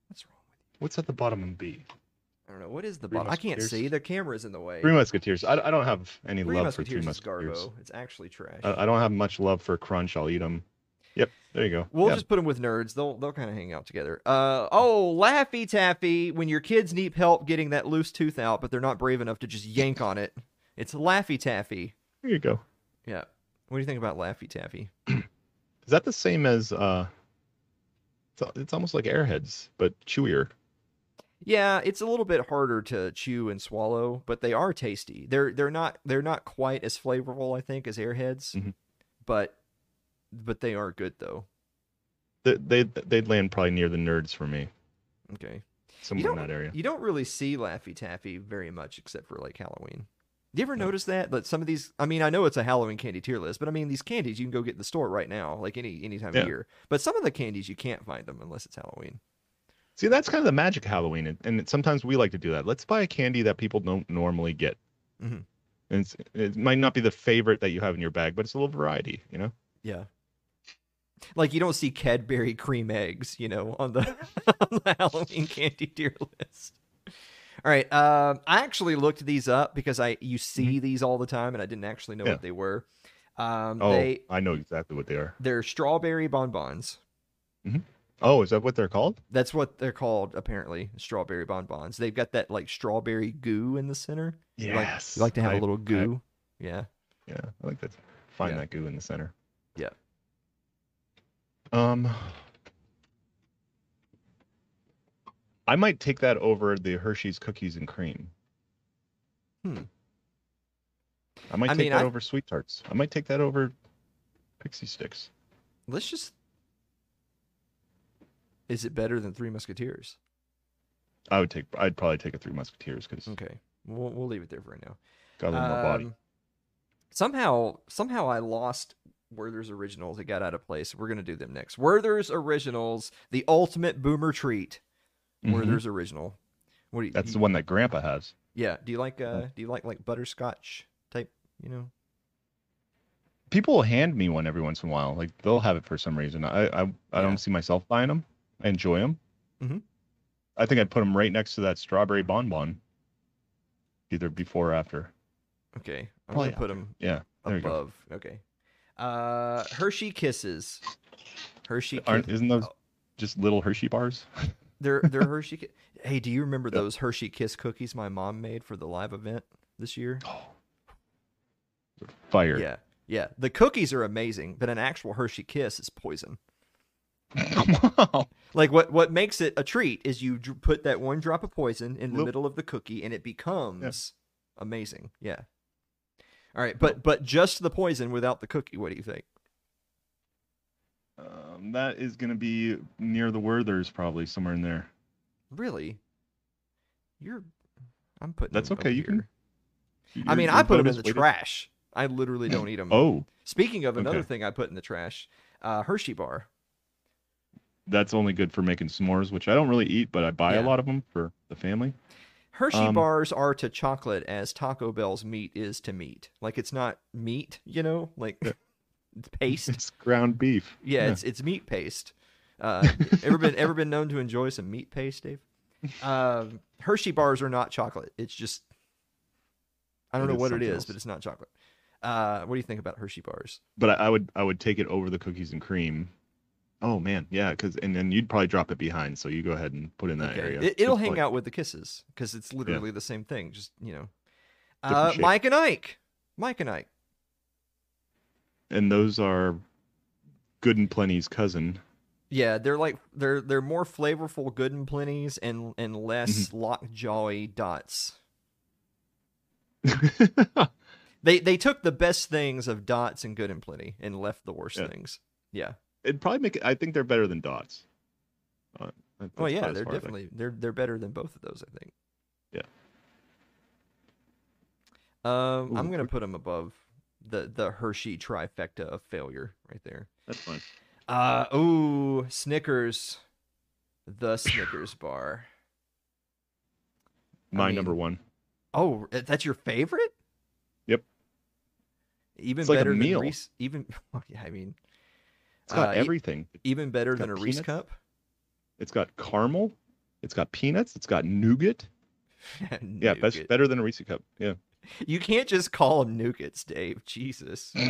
what's wrong with you? What's at the bottom of B? I don't know. What is the Three bottom? I can't see. The camera's in the way. Three Musketeers. I, I don't have any Three love for Three Musketeers Musketeers. Garbo. It's actually trash. I, I don't have much love for Crunch. I'll eat them. Yep, there you go. We'll Yeah. just put them with nerds. They'll they'll kind of hang out together. Uh oh, Laffy Taffy. When your kids need help getting that loose tooth out, but they're not brave enough to just yank on it, it's Laffy Taffy. There you go. Yeah. What do you think about Laffy Taffy? Is that the same as uh? It's, it's almost like Airheads, but chewier. Yeah, it's a little bit harder to chew and swallow, but they are tasty. They're they're not they're not quite as flavorful, I think, as Airheads, Mhm. but but they are good though. They they they'd land probably near the nerds for me, Okay. somewhere in that area. You don't really see Laffy Taffy very much except for like Halloween. Do you ever notice that? That some of these I mean, I know it's a Halloween candy tier list, but I mean these candies you can go get in the store right now, like any any time Yeah. of year. But some of the candies you can't find them unless it's Halloween. See, that's kind of the magic of Halloween, and, and sometimes we like to do that. Let's buy a candy that people don't normally get. Mhm. And it's, it might not be the favorite that you have in your bag, but it's a little variety, you know. Yeah. Like you don't see Cadbury cream eggs, you know, on the, on the Halloween candy tier list. All right, um, I actually looked these up because I you see these all the time, and I didn't actually know Mm-hmm. Yeah. what they were. Um, Oh, they I know exactly what they are. they're strawberry bonbons. Oh, is that what they're called? That's what they're called, apparently. Strawberry bonbons. They've got that like strawberry goo in the center. You like, Yes, you like to have a I- little I- goo. yeah. Yeah, I like that. Find Yeah. that goo in the center. Yeah. Um, I might take that over the Hershey's cookies and cream. Hmm. I might I take mean, that I- over sweet tarts. I might take that over pixie sticks. Let's just. Is it better than Three Musketeers? I would take. I'd probably take a Three Musketeers because Okay, we'll we'll leave it there for right now. got a little more body. Um, Somehow, somehow I lost Werther's Originals. It got out of place. We're gonna do them next. Werther's Originals, the ultimate boomer treat. Mhm. Werther's Original. What do you? That's you- the one that Grandpa has. Yeah. Do you like uh? Do you like like butterscotch type? You know. People will hand me one every once in a while. Like they'll have it for some reason. I I, I Yeah. don't see myself buying them. I enjoy them. Mhm. I think I'd put them right next to that strawberry bonbon. Either before or after. Okay. I'm Probably gonna put them Yeah. There you go. above. Okay. Uh, Hershey Kisses. Hershey. Aren't isn't those just little Hershey bars? They're they're Hershey. Ki- hey, do you remember those Hershey Kiss cookies my mom made for the live event this year? Fire. Yeah, yeah. The cookies are amazing, but an actual Hershey Kiss is poison. wow. Like what what makes it a treat is you put that one drop of poison in the middle of the cookie, and it becomes amazing. Yeah. All right, but but just the poison without the cookie. What do you think? Um, that is gonna be near the Werthers, probably somewhere in there. Really? You're. I'm putting. That's okay, you can- I mean, I put them in the weighted- trash. I literally don't eat them. Oh, Speaking of another okay. thing, I put in the trash, uh, Hershey bar. that's only good for making s'mores, which I don't really eat, but I buy a lot of them for the family. Hershey Um, bars are to chocolate as Taco Bell's meat is to meat. Like it's not meat, you know, like paste. It's ground beef. Yeah, it's it's meat paste. Uh, ever been ever been known to enjoy some meat paste, Dave? Um, Hershey bars are not chocolate. It's just I don't It know what it is, else. but it's not chocolate. Uh, what do you think about Hershey bars? but I, I would I would take it over the cookies and cream. Oh man, yeah, because and then you'd probably drop it behind. So you go ahead and put in that Okay. area. It, it'll hang like- out with the kisses because it's literally the same thing. Just you know, uh. Mike and Ike, Mike and Ike. And those are good and plenty's cousin. Yeah, they're like they're they're more flavorful good and Plenty's and and less Mm-hmm. lockjawy dots. They they took the best things of dots and good and plenty and left the worst Yeah. things. Yeah. It'd probably make it. I think they're better than dots. Uh, Well, yeah, they're far as I- definitely they're they're better than both of those. I think. Yeah. Um, I'm gonna put them above the the Hershey trifecta of failure right there. That's fine. Uh ooh, Snickers, the Snickers bar. I My mean, number one. Oh, that's your favorite? Yep. Even It's like a better meal. than Reese. Even yeah, I mean, It's got uh, everything. even better than a Reese cup. It's got caramel. It's got peanuts. It's got nougat. Yeah, best better than a Reese cup. Yeah. You can't just call them nougats, Dave. Jesus.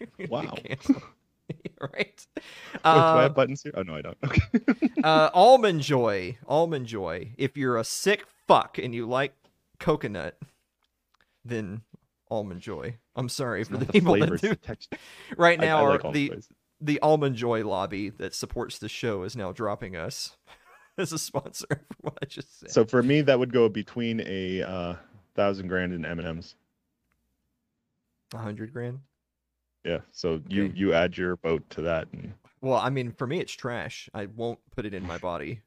Wow. right. Wait, do I Uh, have buttons here? Oh no, I don't. Okay. uh, almond joy. Almond joy. If you're a sick fuck and you like coconut, then almond joy. I'm sorry for the the people that it's do. texture. Right now, I our- like the the almond joy lobby that supports the show is now dropping us as a sponsor for what I just said. So for me, that would go between a uh, thousand grand in M and M's. A hundred grand. Yeah. So you Okay. you add your vote to that, and Well, I mean, for me, it's trash. I won't put it in my body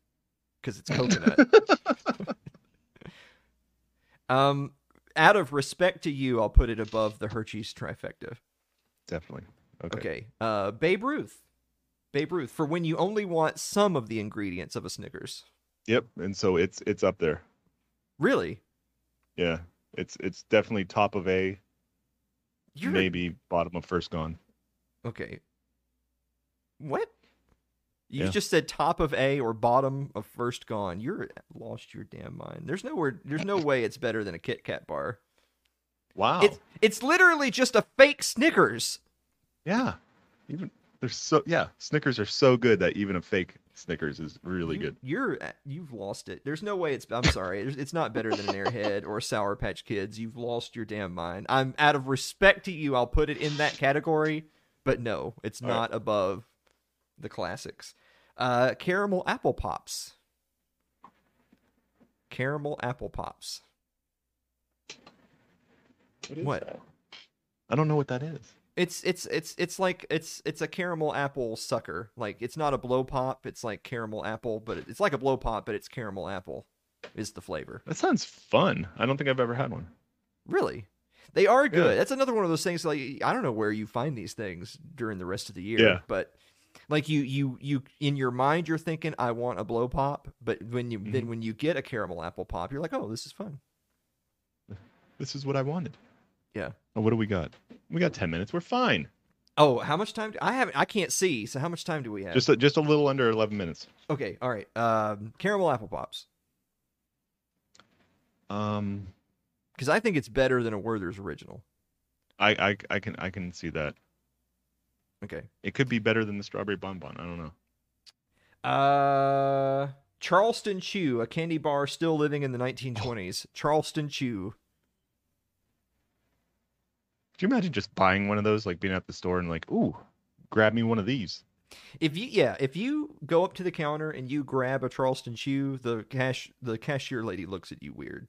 because it's coconut. um, out of respect to you, I'll put it above the Hershey's trifecta. definitely. Okay. Okay. Uh, Babe Ruth. Babe Ruth for when you only want some of the ingredients of a Snickers. Yep. And so it's it's up there. Really? Yeah. It's it's definitely top of A, You're maybe bottom of first gone. okay. What? You Yeah. just said top of A or bottom of first gone. You're lost your damn mind. There's nowhere. There's no way it's better than a Kit Kat bar. Wow. It's it's literally just a fake Snickers. yeah. Even they're so yeah. Snickers are so good that even a fake Snickers is really You- good. You're you've lost it. There's no way it's. I'm sorry. It's not better than an Airhead or a Sour Patch Kids. You've lost your damn mind. I'm out of respect to you. I'll put it in that category, but no, it's All right. not above the classics. Uh, caramel apple pops. Caramel apple pops. What? I don't know what that is. It's it's it's it's like it's it's a caramel apple sucker. Like it's not a blow pop. It's like caramel apple, but it's like a blow pop, but it's caramel apple. Is the flavor That sounds fun. I don't think I've ever had one. really? They are good. Yeah. That's another one of those things. Like I don't know where you find these things during the rest of the year. Yeah. But like you you you in your mind you're thinking I want a blow pop, but when you Mm-hmm. then when you get a caramel apple pop, you're like, oh, this is fun. This is what I wanted. Yeah. Oh, what do we got? We got ten minutes. We're fine. Oh, how much time? Do, I haven't. I can't see. So how much time do we have? Just a, just a little under eleven minutes. okay. All right. Um, caramel apple pops. Um, because I think it's better than a Werther's original. I, I I can I can see that. Okay. It could be better than the strawberry bonbon. I don't know. Uh, Charleston Chew, a candy bar still living in the 1920s. Charleston Chew. Could you imagine just buying one of those, like being at the store and like, ooh, grab me one of these? If you yeah, if you go up to the counter and you grab a Charleston Chew, the cash the cashier lady looks at you weird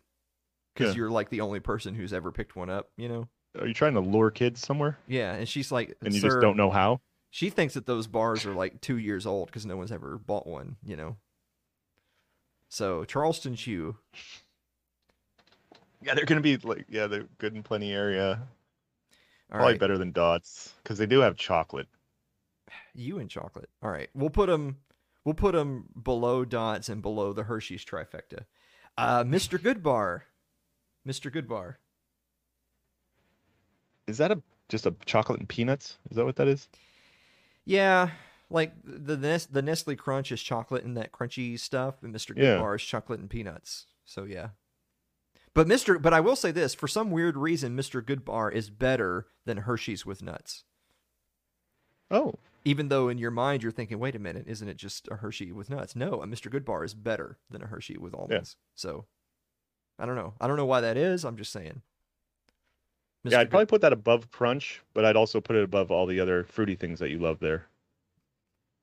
because Yeah. you're like the only person who's ever picked one up. You know? Are you trying to lure kids somewhere Yeah, and she's like, and you just don't know how? She thinks that those bars are like two years old because no one's ever bought one. You know. So Charleston Chew. Yeah, they're gonna be like, yeah, they're good in plenty area. All Probably right. better than Dots because they do have chocolate. You and chocolate. All right, we'll put them. We'll put them below dots and below the Hershey's trifecta. Uh, Mr. Goodbar. Mr. Goodbar. Is that a just a chocolate and peanuts? Is that what that is? Yeah, like the Nes- the Nestle Crunch is chocolate and that crunchy stuff, and Mr. Yeah. Goodbar is chocolate and peanuts. So yeah. But Mr. But I will say this: for some weird reason, Mr. Goodbar is better than Hershey's with nuts. Oh, Even though in your mind you're thinking, wait a minute, isn't it just a Hershey with nuts? No, a Mr. Goodbar is better than a Hershey with almonds. So I don't know. I don't know why that is. I'm just saying. yeah, I'd Mr. probably put that above Crunch, but I'd also put it above all the other fruity things that you love there.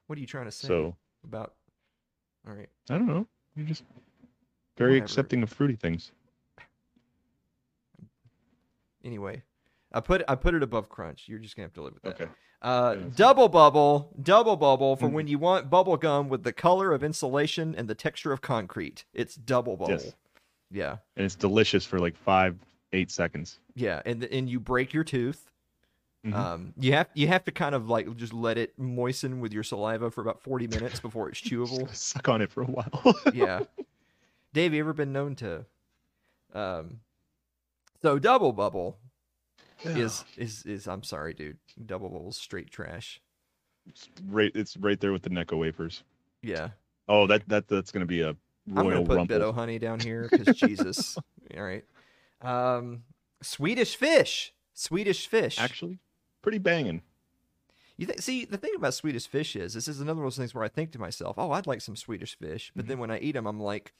What are you trying to say So about? All right. I don't know. You're just very Whatever. accepting of fruity things. Anyway, I put I put it above crunch. You're just gonna have to live with that. Okay. Uh, Yeah, double bubble, double bubble for Mm. when you want bubble gum with the color of insulation and the texture of concrete. It's double bubble. Yes. Yeah, And it's delicious for like five, eight seconds. yeah, and and you break your tooth. Mhm. Um, you have you have to kind of like just let it moisten with your saliva for about forty minutes before it's chewable. Suck on it for a while. yeah. Dave, you ever been known to? Um, so double bubble is is is I'm sorry, dude. Double bubble's straight trash. It's right, it's right there with the Necco wafers. Yeah. Oh, that that that's gonna be a I'm gonna royal put rumble. Honey down here because Jesus. All right. Um, Swedish fish. Swedish fish. Actually, pretty banging. you th- see the thing about Swedish fish is this is another one of those things where I think to myself, oh, I'd like some Swedish fish, but then Mm-hmm. when I eat them, I'm like,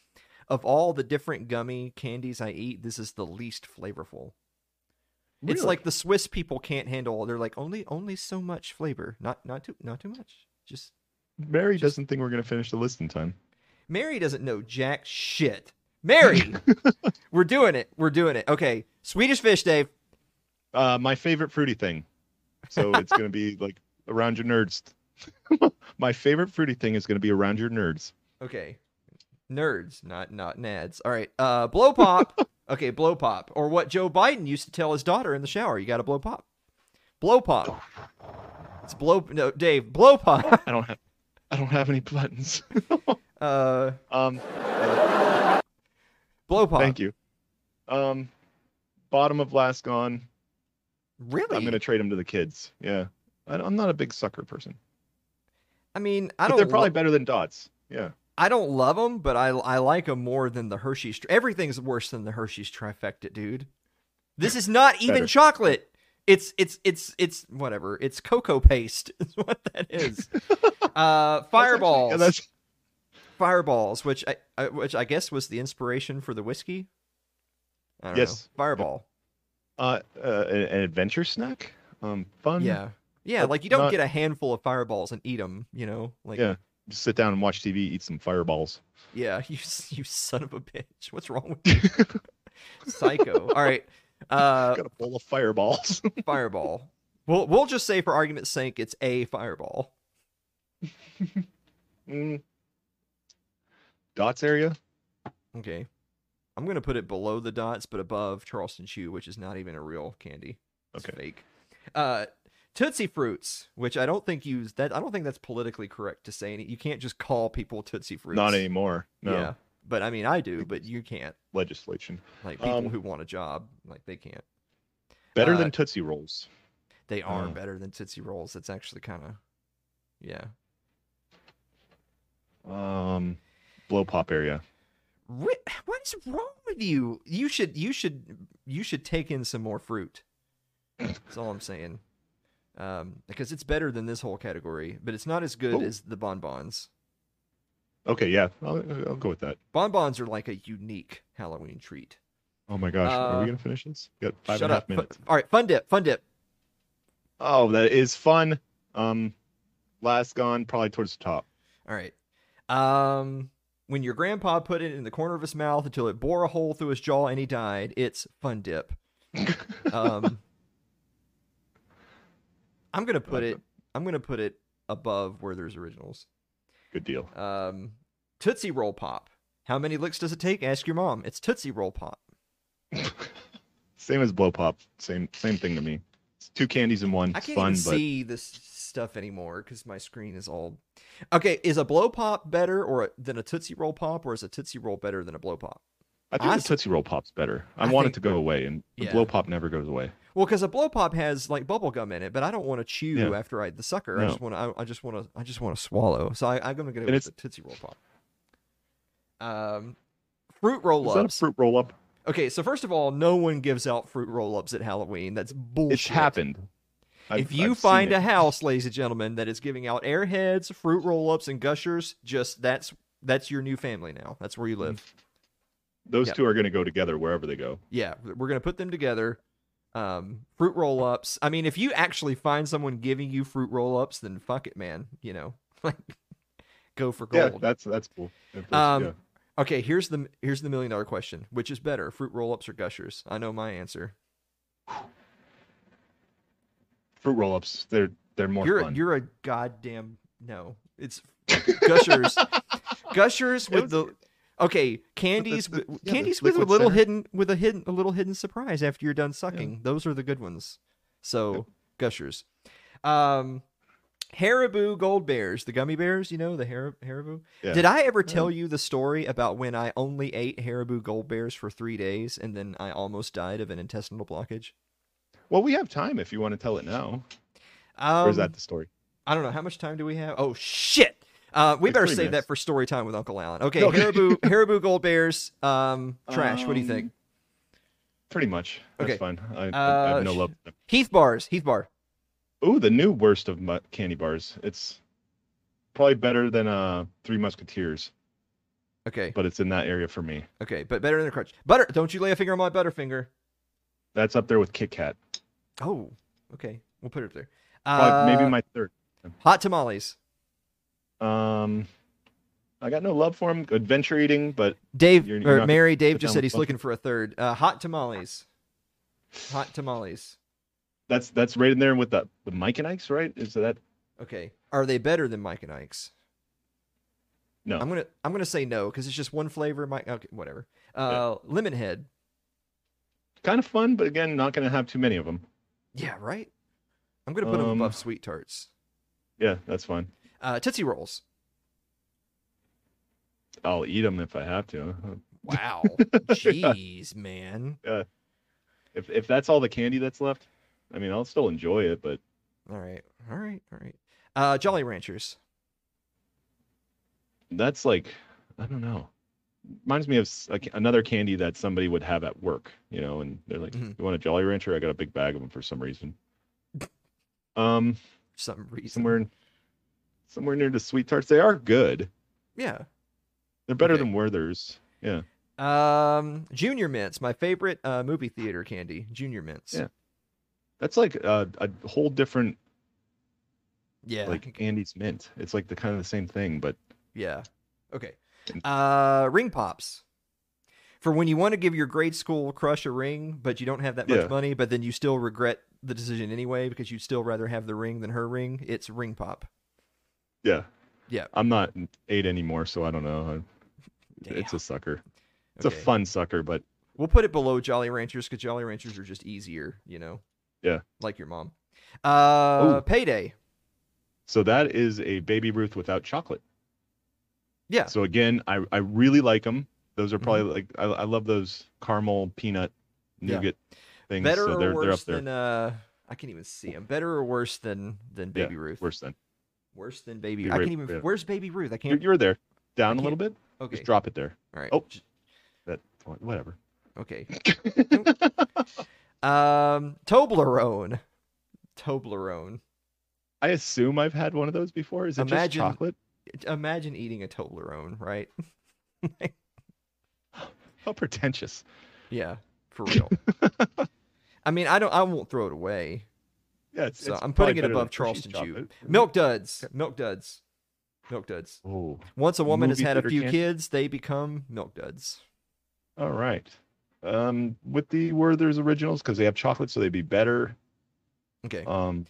of all the different gummy candies I eat, this is the least flavorful. It's like the Swiss people can't handle. They're like only only so much flavor, not not too not too much. Just Mary doesn't think we're gonna finish the list in time. Mary doesn't know jack shit. Mary, we're doing it. We're doing it. Okay, Swedish fish, Dave. Uh, my favorite fruity thing. So it's gonna be like around your nerds. my favorite fruity thing is gonna be around your nerds. Okay, nerds, not not nads. All right, uh, blow pop. okay, blow pop, or what Joe Biden used to tell his daughter in the shower. You got to blow pop. Blow pop. It's blow. No, Dave, blow pop. I don't have I don't have any buttons. uh, um blow pop. thank you. Um bottom of last gone. Really? I'm gonna trade them to the kids. Yeah. I, I'm not a big sucker person. I mean, I But don't. they're probably lo- better than dots. Yeah. I don't love them, but I I like them more than the Hershey's. tri- Everything's worse than the Hershey's trifecta, dude. This is not even Better. chocolate. It's it's it's it's whatever. It's cocoa paste. Is what that is. uh, fireballs. Yeah, that's fireballs, which I, I which I guess was the inspiration for the whiskey. I don't Yes. know. Fireball. uh, uh, an, an adventure snack. Um, fun. Yeah, yeah. But Like you don't not- get a handful of fireballs and eat them. You know, like Yeah. Just sit down and watch TV, eat some fireballs. Yeah, you you son of a bitch. What's wrong with you? Psycho. All right. Uh Got a bowl of fireballs. fireball. We'll we'll just say for argument's sake it's a fireball. mm. Dots area. Okay. I'm going to put it below the dots but above Charleston Chew, which is not even a real candy. It's Okay. fake. Uh Tootsie Fruits, which I don't think use that I don't think that's politically correct to say any you can't just call people Tootsie Fruits. Not anymore. No. Yeah. But I mean I do, but you can't. Legislation. Like people Um, who want a job, like they can't. Better Uh, than Tootsie Rolls. They are Oh. better than Tootsie Rolls. That's actually kind of, yeah. Um, blow pop area. Ri- What is wrong with you? You should, you should, you should take in some more fruit. That's all I'm saying. Um, because it's better than this whole category, but it's not as good Oh. as the bonbons. Okay, yeah, I'll, I'll go with that. Bonbons are like a unique Halloween treat. Oh my gosh, are Uh, we gonna finish this? Got five and a half up. Minutes. all right, fun dip, fun dip. Oh, that is fun. Um, last gone, probably towards the top. All right. Um, when your grandpa put it in the corner of his mouth until it bore a hole through his jaw and he died, it's fun dip. Um, I'm gonna put it. I'm gonna put it above Werther's originals. Good deal. Um, Tootsie Roll Pop. How many licks does it take? Ask your mom. It's Tootsie Roll Pop. Same as blow pop. Same same thing to me. It's two candies in one. I It's can't fun, even but see this stuff anymore because my screen is all. Okay, is a blow pop better or a, than a Tootsie Roll Pop, or is a Tootsie Roll better than a blow pop? I think honestly- the Tootsie Roll Pop's better. I, I want think- it to go away, and the Yeah. blow pop never goes away. Well, because a blow pop has like bubble gum in it, but I don't want to chew Yeah. after I the sucker. I just want to. I, I just want to. I just want to swallow. So I, I'm gonna go And with it's- Tootsie Roll Pop. Um, fruit roll up. Is that a fruit roll up? Okay, so first of all, no one gives out fruit roll ups at Halloween. That's bullshit. It's happened. I've- if you I've find a house, ladies and gentlemen, that is giving out airheads, fruit roll ups, and gushers, just that's that's your new family now. That's where you live. those yeah. two are going to go together wherever they go. Yeah, we're gonna put them together. Um, fruit roll ups. I mean, if you actually find someone giving you fruit roll ups, then fuck it, man. You know, like go for gold. Yeah, that's that's cool. That's- um, yeah. okay. Here's the here's the million dollar question: Which is better, fruit roll ups or gushers? I know my answer. Fruit roll ups. They're they're more you're fun. you're a goddamn no. It's gushers. gushers with the okay candies. the- yeah, candies with a little center. hidden with a hidden a little hidden surprise after you're done sucking. Those are the good ones. So gushers. Um, Haribo Gold Bears, the gummy bears. You know the Har- Haribo. Yeah. Did I ever tell you the story about when I only ate Haribo Gold Bears for three days and then I almost died of an intestinal blockage? Well, we have time if you want to tell it now. Um, or is that the story? I don't know. How much time do we have? Oh shit! Uh, we It's better save minutes. that for story time with Uncle Alan. Okay, Okay. Haribo, Haribo Gold Bears, um, trash. what do you think? Um, Pretty much. That's okay. fine. I, I, I Uh, have no love. for them. Heath bars, Heath bar. Ooh, the new worst of mu- candy bars. It's probably better than uh Three Musketeers, Okay, but it's in that area for me. okay, but better than a crunch. Butter. Don't you lay a finger on my butterfinger. That's up there with Kit Kat. Oh, okay. We'll put it up there. Uh, maybe my third. hot tamales. Um, I got no love for him. Adventure eating, but Dave You're- you're or Mary. Dave just said he's looking for a third. Uh, hot tamales. Hot tamales. that's that's right in there with the the Mike and Ike's, right? Is that Okay. Are they better than Mike and Ike's? no? I'm gonna I'm gonna say no because it's just one flavor. Mike. Okay, whatever. Uh, lemon head. kind of fun, but again, not going to have too many of them. Yeah, right. I'm gonna put them Um, above sweet tarts. Yeah, that's fine. Uh, Tootsie Rolls. I'll eat them if I have to. Wow. Jeez, man. If if that's all the candy that's left, I mean, I'll still enjoy it, but All right. All right. All right. Uh, Jolly Ranchers. that's like I don't know. Reminds me of another candy that somebody would have at work, you know, and they're like, Mhm. "You want a Jolly Rancher?" I got a big bag of them for some reason. Um, Some reason. somewhere, somewhere near the sweet tarts, they are good. Yeah. They're better Okay. than Werther's. Yeah, Um, Junior Mints, my favorite uh, movie theater candy. Junior Mints. Yeah. that's like a, a whole different Yeah. like Andes Mint. It's like the kind of the same thing, but Yeah. Okay. Uh, ring pops. For when you want to give your grade school crush a ring, but you don't have that much Yeah. money, but then you still regret the decision anyway because you'd still rather have the ring than her ring. It's ring pop. Yeah, Yeah. I'm not eight anymore, so I don't know. It's a sucker. It's Okay. a fun sucker, but We'll put it below Jolly Ranchers because Jolly Ranchers are just easier, you know. Yeah. Like your mom. Uh, Ooh. payday. so that is a Baby Ruth without chocolate. Yeah. So again, I I really like them. Those are probably Mm-hmm. like I, I love those caramel peanut Yeah. nougat things. Better so or worse up there. than uh? I can't even see them. Better or worse than than Yeah, Baby Ruth? Worse than Worse than Baby. You're I can't even. yeah. Where's Baby Ruth? I can't. you're there. Down a little bit. okay. Just drop it there. All right. Oh. That whatever. Okay. Um, Toblerone. Toblerone. I assume I've had one of those before. Is it Imagine- just chocolate? Imagine eating a Toblerone, right? How pretentious. yeah, for real. I mean, I don't. I won't throw it away. Yeah, it's, So it's I'm putting it above Charleston Chew. Milk duds. Milk duds. Milk duds. Oh, Once a woman has had a few candy? kids, they become milk duds. all right. Um, with the Werther's originals because they have chocolate, so they'd be better. Okay. Um,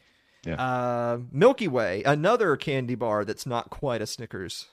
Uh, Milky Way, another candy bar that's not quite a Snickers.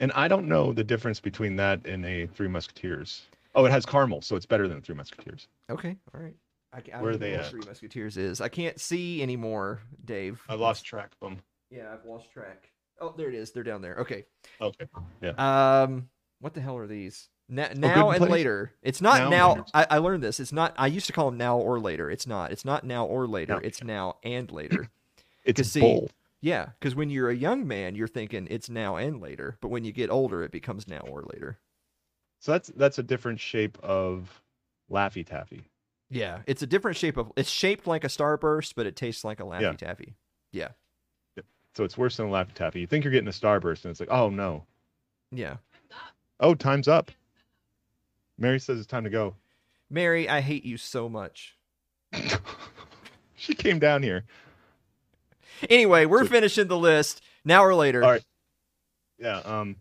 and I don't know the difference between that and a Three Musketeers. Oh, it has caramel, so it's better than Three Musketeers. Okay, all right. I, I Where are don't they at? Three Musketeers is. I can't see anymore, Dave. I lost track of them. Yeah, I've lost track. Oh, there it is. They're down there. Okay. Okay. Yeah. Um, what the hell are these? Na- now and Place? later. It's not Now now. I, I learned this. It's not. I used to call them now or later. It's not. It's not now or later. No. It's now and later. It's see- bold. yeah, because when you're a young man, you're thinking it's now and later. But when you get older, it becomes now or later. So that's that's a different shape of Laffy Taffy. Yeah, it's a different shape of. It's shaped like a starburst, but it tastes like a Laffy Yeah. Taffy. Yeah, So it's worse than a Laffy Taffy. You think you're getting a Starburst, and it's like, oh no. yeah. Oh, time's up. Mary says it's time to go. Mary, I hate you so much. She came down here. Anyway, we're So- finishing the list now or later. All right. Yeah. Um.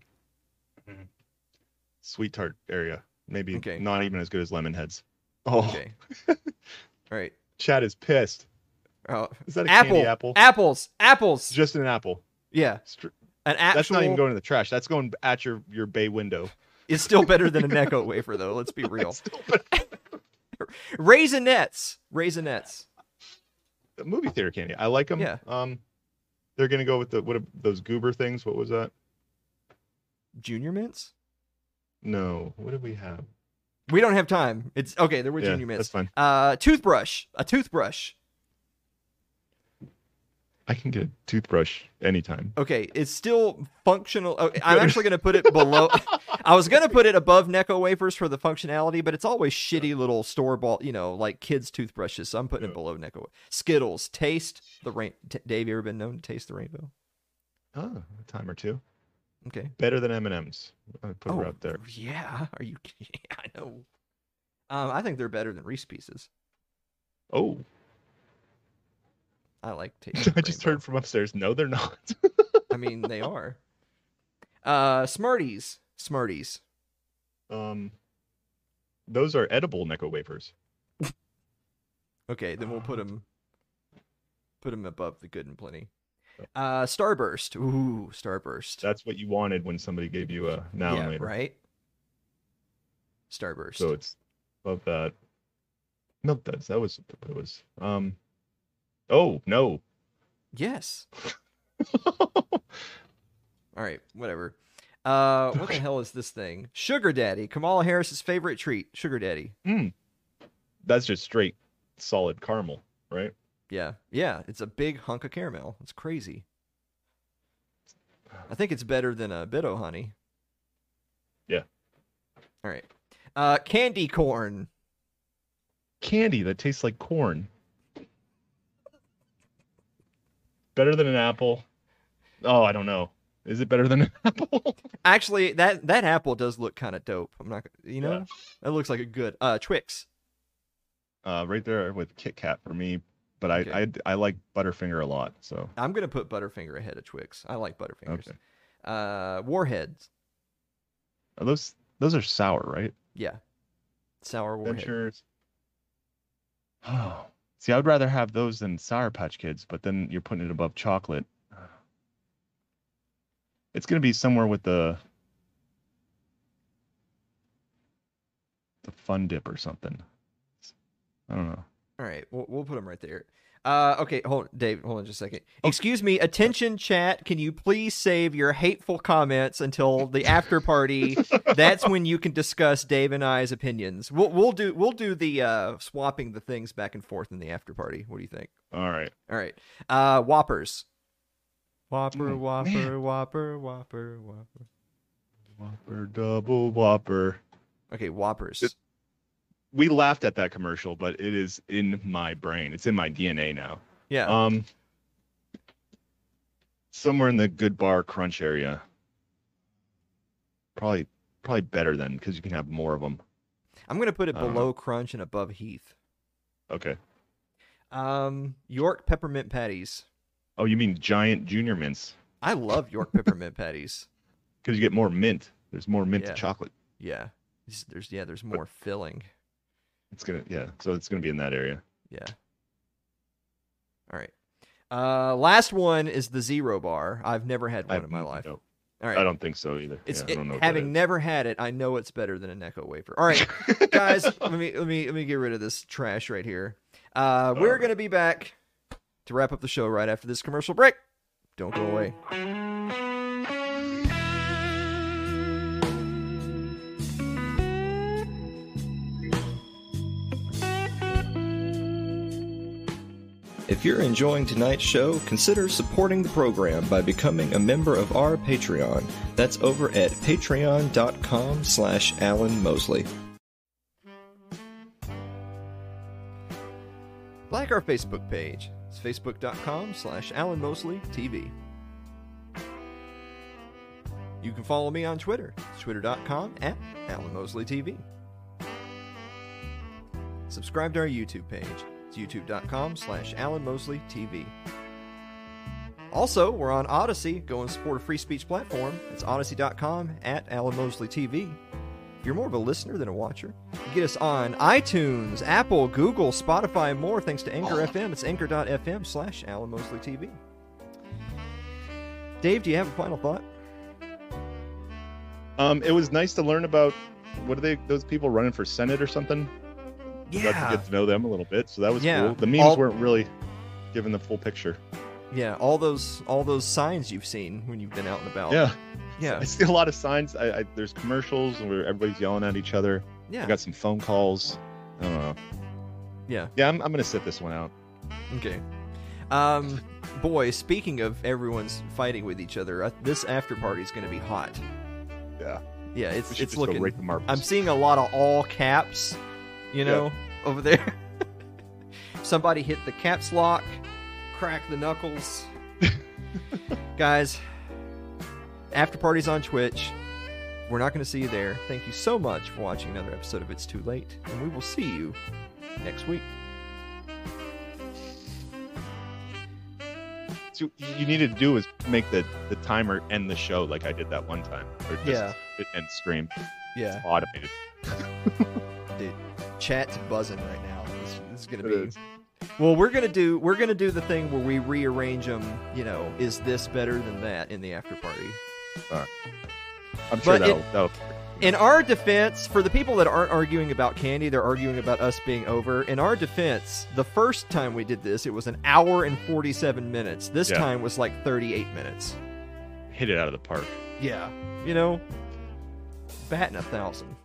Sweet tart area. Maybe Okay. not even as good as lemon heads. Oh, Okay. All right. Chad is pissed. Oh, Is that a apple, candy apple? apples, apples. Just an apple. yeah, Str- an actual. That's not even going in the trash. That's going at your your bay window. It's still better than a Necco wafer, though. Let's be real. Raisinets, raisinets. The movie theater candy. I like them. Yeah. Um, they're gonna go with the what are those goober things? What was that? Junior mints. No. What did we have? We don't have time. It's okay. There were Yeah, junior mints. that's fine. Uh, toothbrush. A toothbrush. I can get a toothbrush anytime. Okay, it's still functional. Okay, I'm actually going to put it below. I was going to put it above Necco wafers for the functionality, but it's always shitty little store bought, you know, like kids' toothbrushes. So I'm putting it below Necco. Skittles. Taste the rain. T- Dave, you ever been known to taste the rainbow? Oh, a time or two. Okay. Better than M and M's. I put Oh, her out there. Yeah. Are you? Yeah, I know. Um, I think they're better than Reese Pieces. Oh, I like tasting. I just heard from upstairs. No, they're not. I mean, they are. Uh, Smarties. Smarties. um, those are edible Necco wafers. Okay, then we'll put them put them above the good and plenty. Uh, Starburst. Ooh, Starburst. That's what you wanted when somebody gave you a now yeah, later. right. Starburst. So it's above that. Milk duds. That was what it was. Um. Oh no. yes. All right, whatever. Uh, what the hell is this thing? Sugar Daddy. Kamala Harris's favorite treat. Sugar Daddy. Mm. That's just straight solid caramel, right? Yeah, yeah. It's a big hunk of caramel. It's crazy. I think it's better than a Bit O Honey. Yeah. All right. Uh, candy corn. Candy that tastes like corn. Better than an apple. Oh, I don't know. Is it better than an apple? Actually, that that apple does look kind of dope. I'm not, you know, Yeah. that looks like a good uh Twix. uh, right there with Kit Kat for me. But I, Okay. I I like Butterfinger a lot. So I'm gonna put Butterfinger ahead of Twix. I like Butterfingers. Okay. Uh, Warheads. are those those are sour, right? Yeah. Sour Warheads. Oh, see, I would rather have those than Sour Patch Kids, but then you're putting it above chocolate. It's gonna be somewhere with the the Fun Dip or something. I don't know. All right, we'll, we'll put them right there. Uh, okay, hold, Dave, hold on just a second. Excuse me, attention chat. Can you please save your hateful comments until the after party? That's when you can discuss Dave and I's opinions. We'll we'll do we'll do the uh, swapping the things back and forth in the after party. What do you think? All right. All right, uh, Whoppers. Whopper, Oh, Whopper, man. Whopper, Whopper, Whopper. Whopper, double Whopper. Okay, Whoppers. It- We laughed at that commercial, but it is in my brain. It's in my DNA now. yeah. Um, somewhere in the good bar crunch area. Probably, probably better than because you can have more of them. I'm gonna put it don't below Crunch and above Heath. Okay. Um, York peppermint patties. Oh, you mean giant junior mints? I love York peppermint patties. Because you get more mint. There's more mint Yeah. to chocolate. Yeah. There's, there's yeah, there's more filling. It's gonna yeah. So it's gonna be in that area. Yeah. All right. Uh, last one is the zero bar. I've never had one I- in my life. no, All right. I don't think so either. It's yeah, it- having never had it, I know it's better than a Necco wafer. All right, guys, let me let me let me get rid of this trash right here. Uh, we're gonna be back to wrap up the show right after this commercial break. Don't go away. If you're enjoying tonight's show, consider supporting the program by becoming a member of our Patreon. That's over at patreon.com slash Alan Mosley. Like our Facebook page. It's facebook.com slash Alan Mosley TV. You can follow me on Twitter. It's twitter.com at Alan Mosley TV. Subscribe to our YouTube page. It's youtube.com slash Alan Mosley TV. Also, we're on Odysee. Go and support a free speech platform. It's odysee.com at Alan Mosley TV. If you're more of a listener than a watcher, get us on iTunes, Apple, Google, Spotify, and more thanks to Anchor FM. It's anchor.fm slash Alan Mosley TV. Dave, do you have a final thought? Um, it was nice to learn about what are they? Those people running for senate or something. Got to get to know them a little bit, so that was Yeah. cool. The memes All- weren't really giving the full picture. Yeah, all those all those signs you've seen when you've been out and about. Yeah, Yeah. I see a lot of signs. I, I there's commercials where everybody's yelling at each other. Yeah. I got some phone calls. I don't know. Yeah. Yeah, I'm, I'm gonna sit this one out. Okay. Um, boy, speaking of everyone's fighting with each other, uh, this after party is going to be hot. Yeah. Yeah, it's it's looking. right to marbles. I'm seeing a lot of all caps, you know, over there. Somebody hit the caps lock, crack the knuckles. Guys, after parties on Twitch. We're not going to see you there. Thank you so much for watching another episode of It's Too Late, and we will see you next week. So you need to do is make the the timer end the show like I did that one time, or just Yeah. end stream. Yeah. It's automated. Chat's buzzing right now. This, this is gonna It be. is. Well, we're gonna do we're gonna do the thing where we rearrange them. You know, is this better than that in the after party? I'm sure But that'll, it- that'll In our defense, for the people that aren't arguing about candy, they're arguing about us being over. In our defense, the first time we did this, it was an hour and 47 minutes. This Yeah. time was like 38 minutes. hit it out of the park. Yeah. You know, batting a thousand.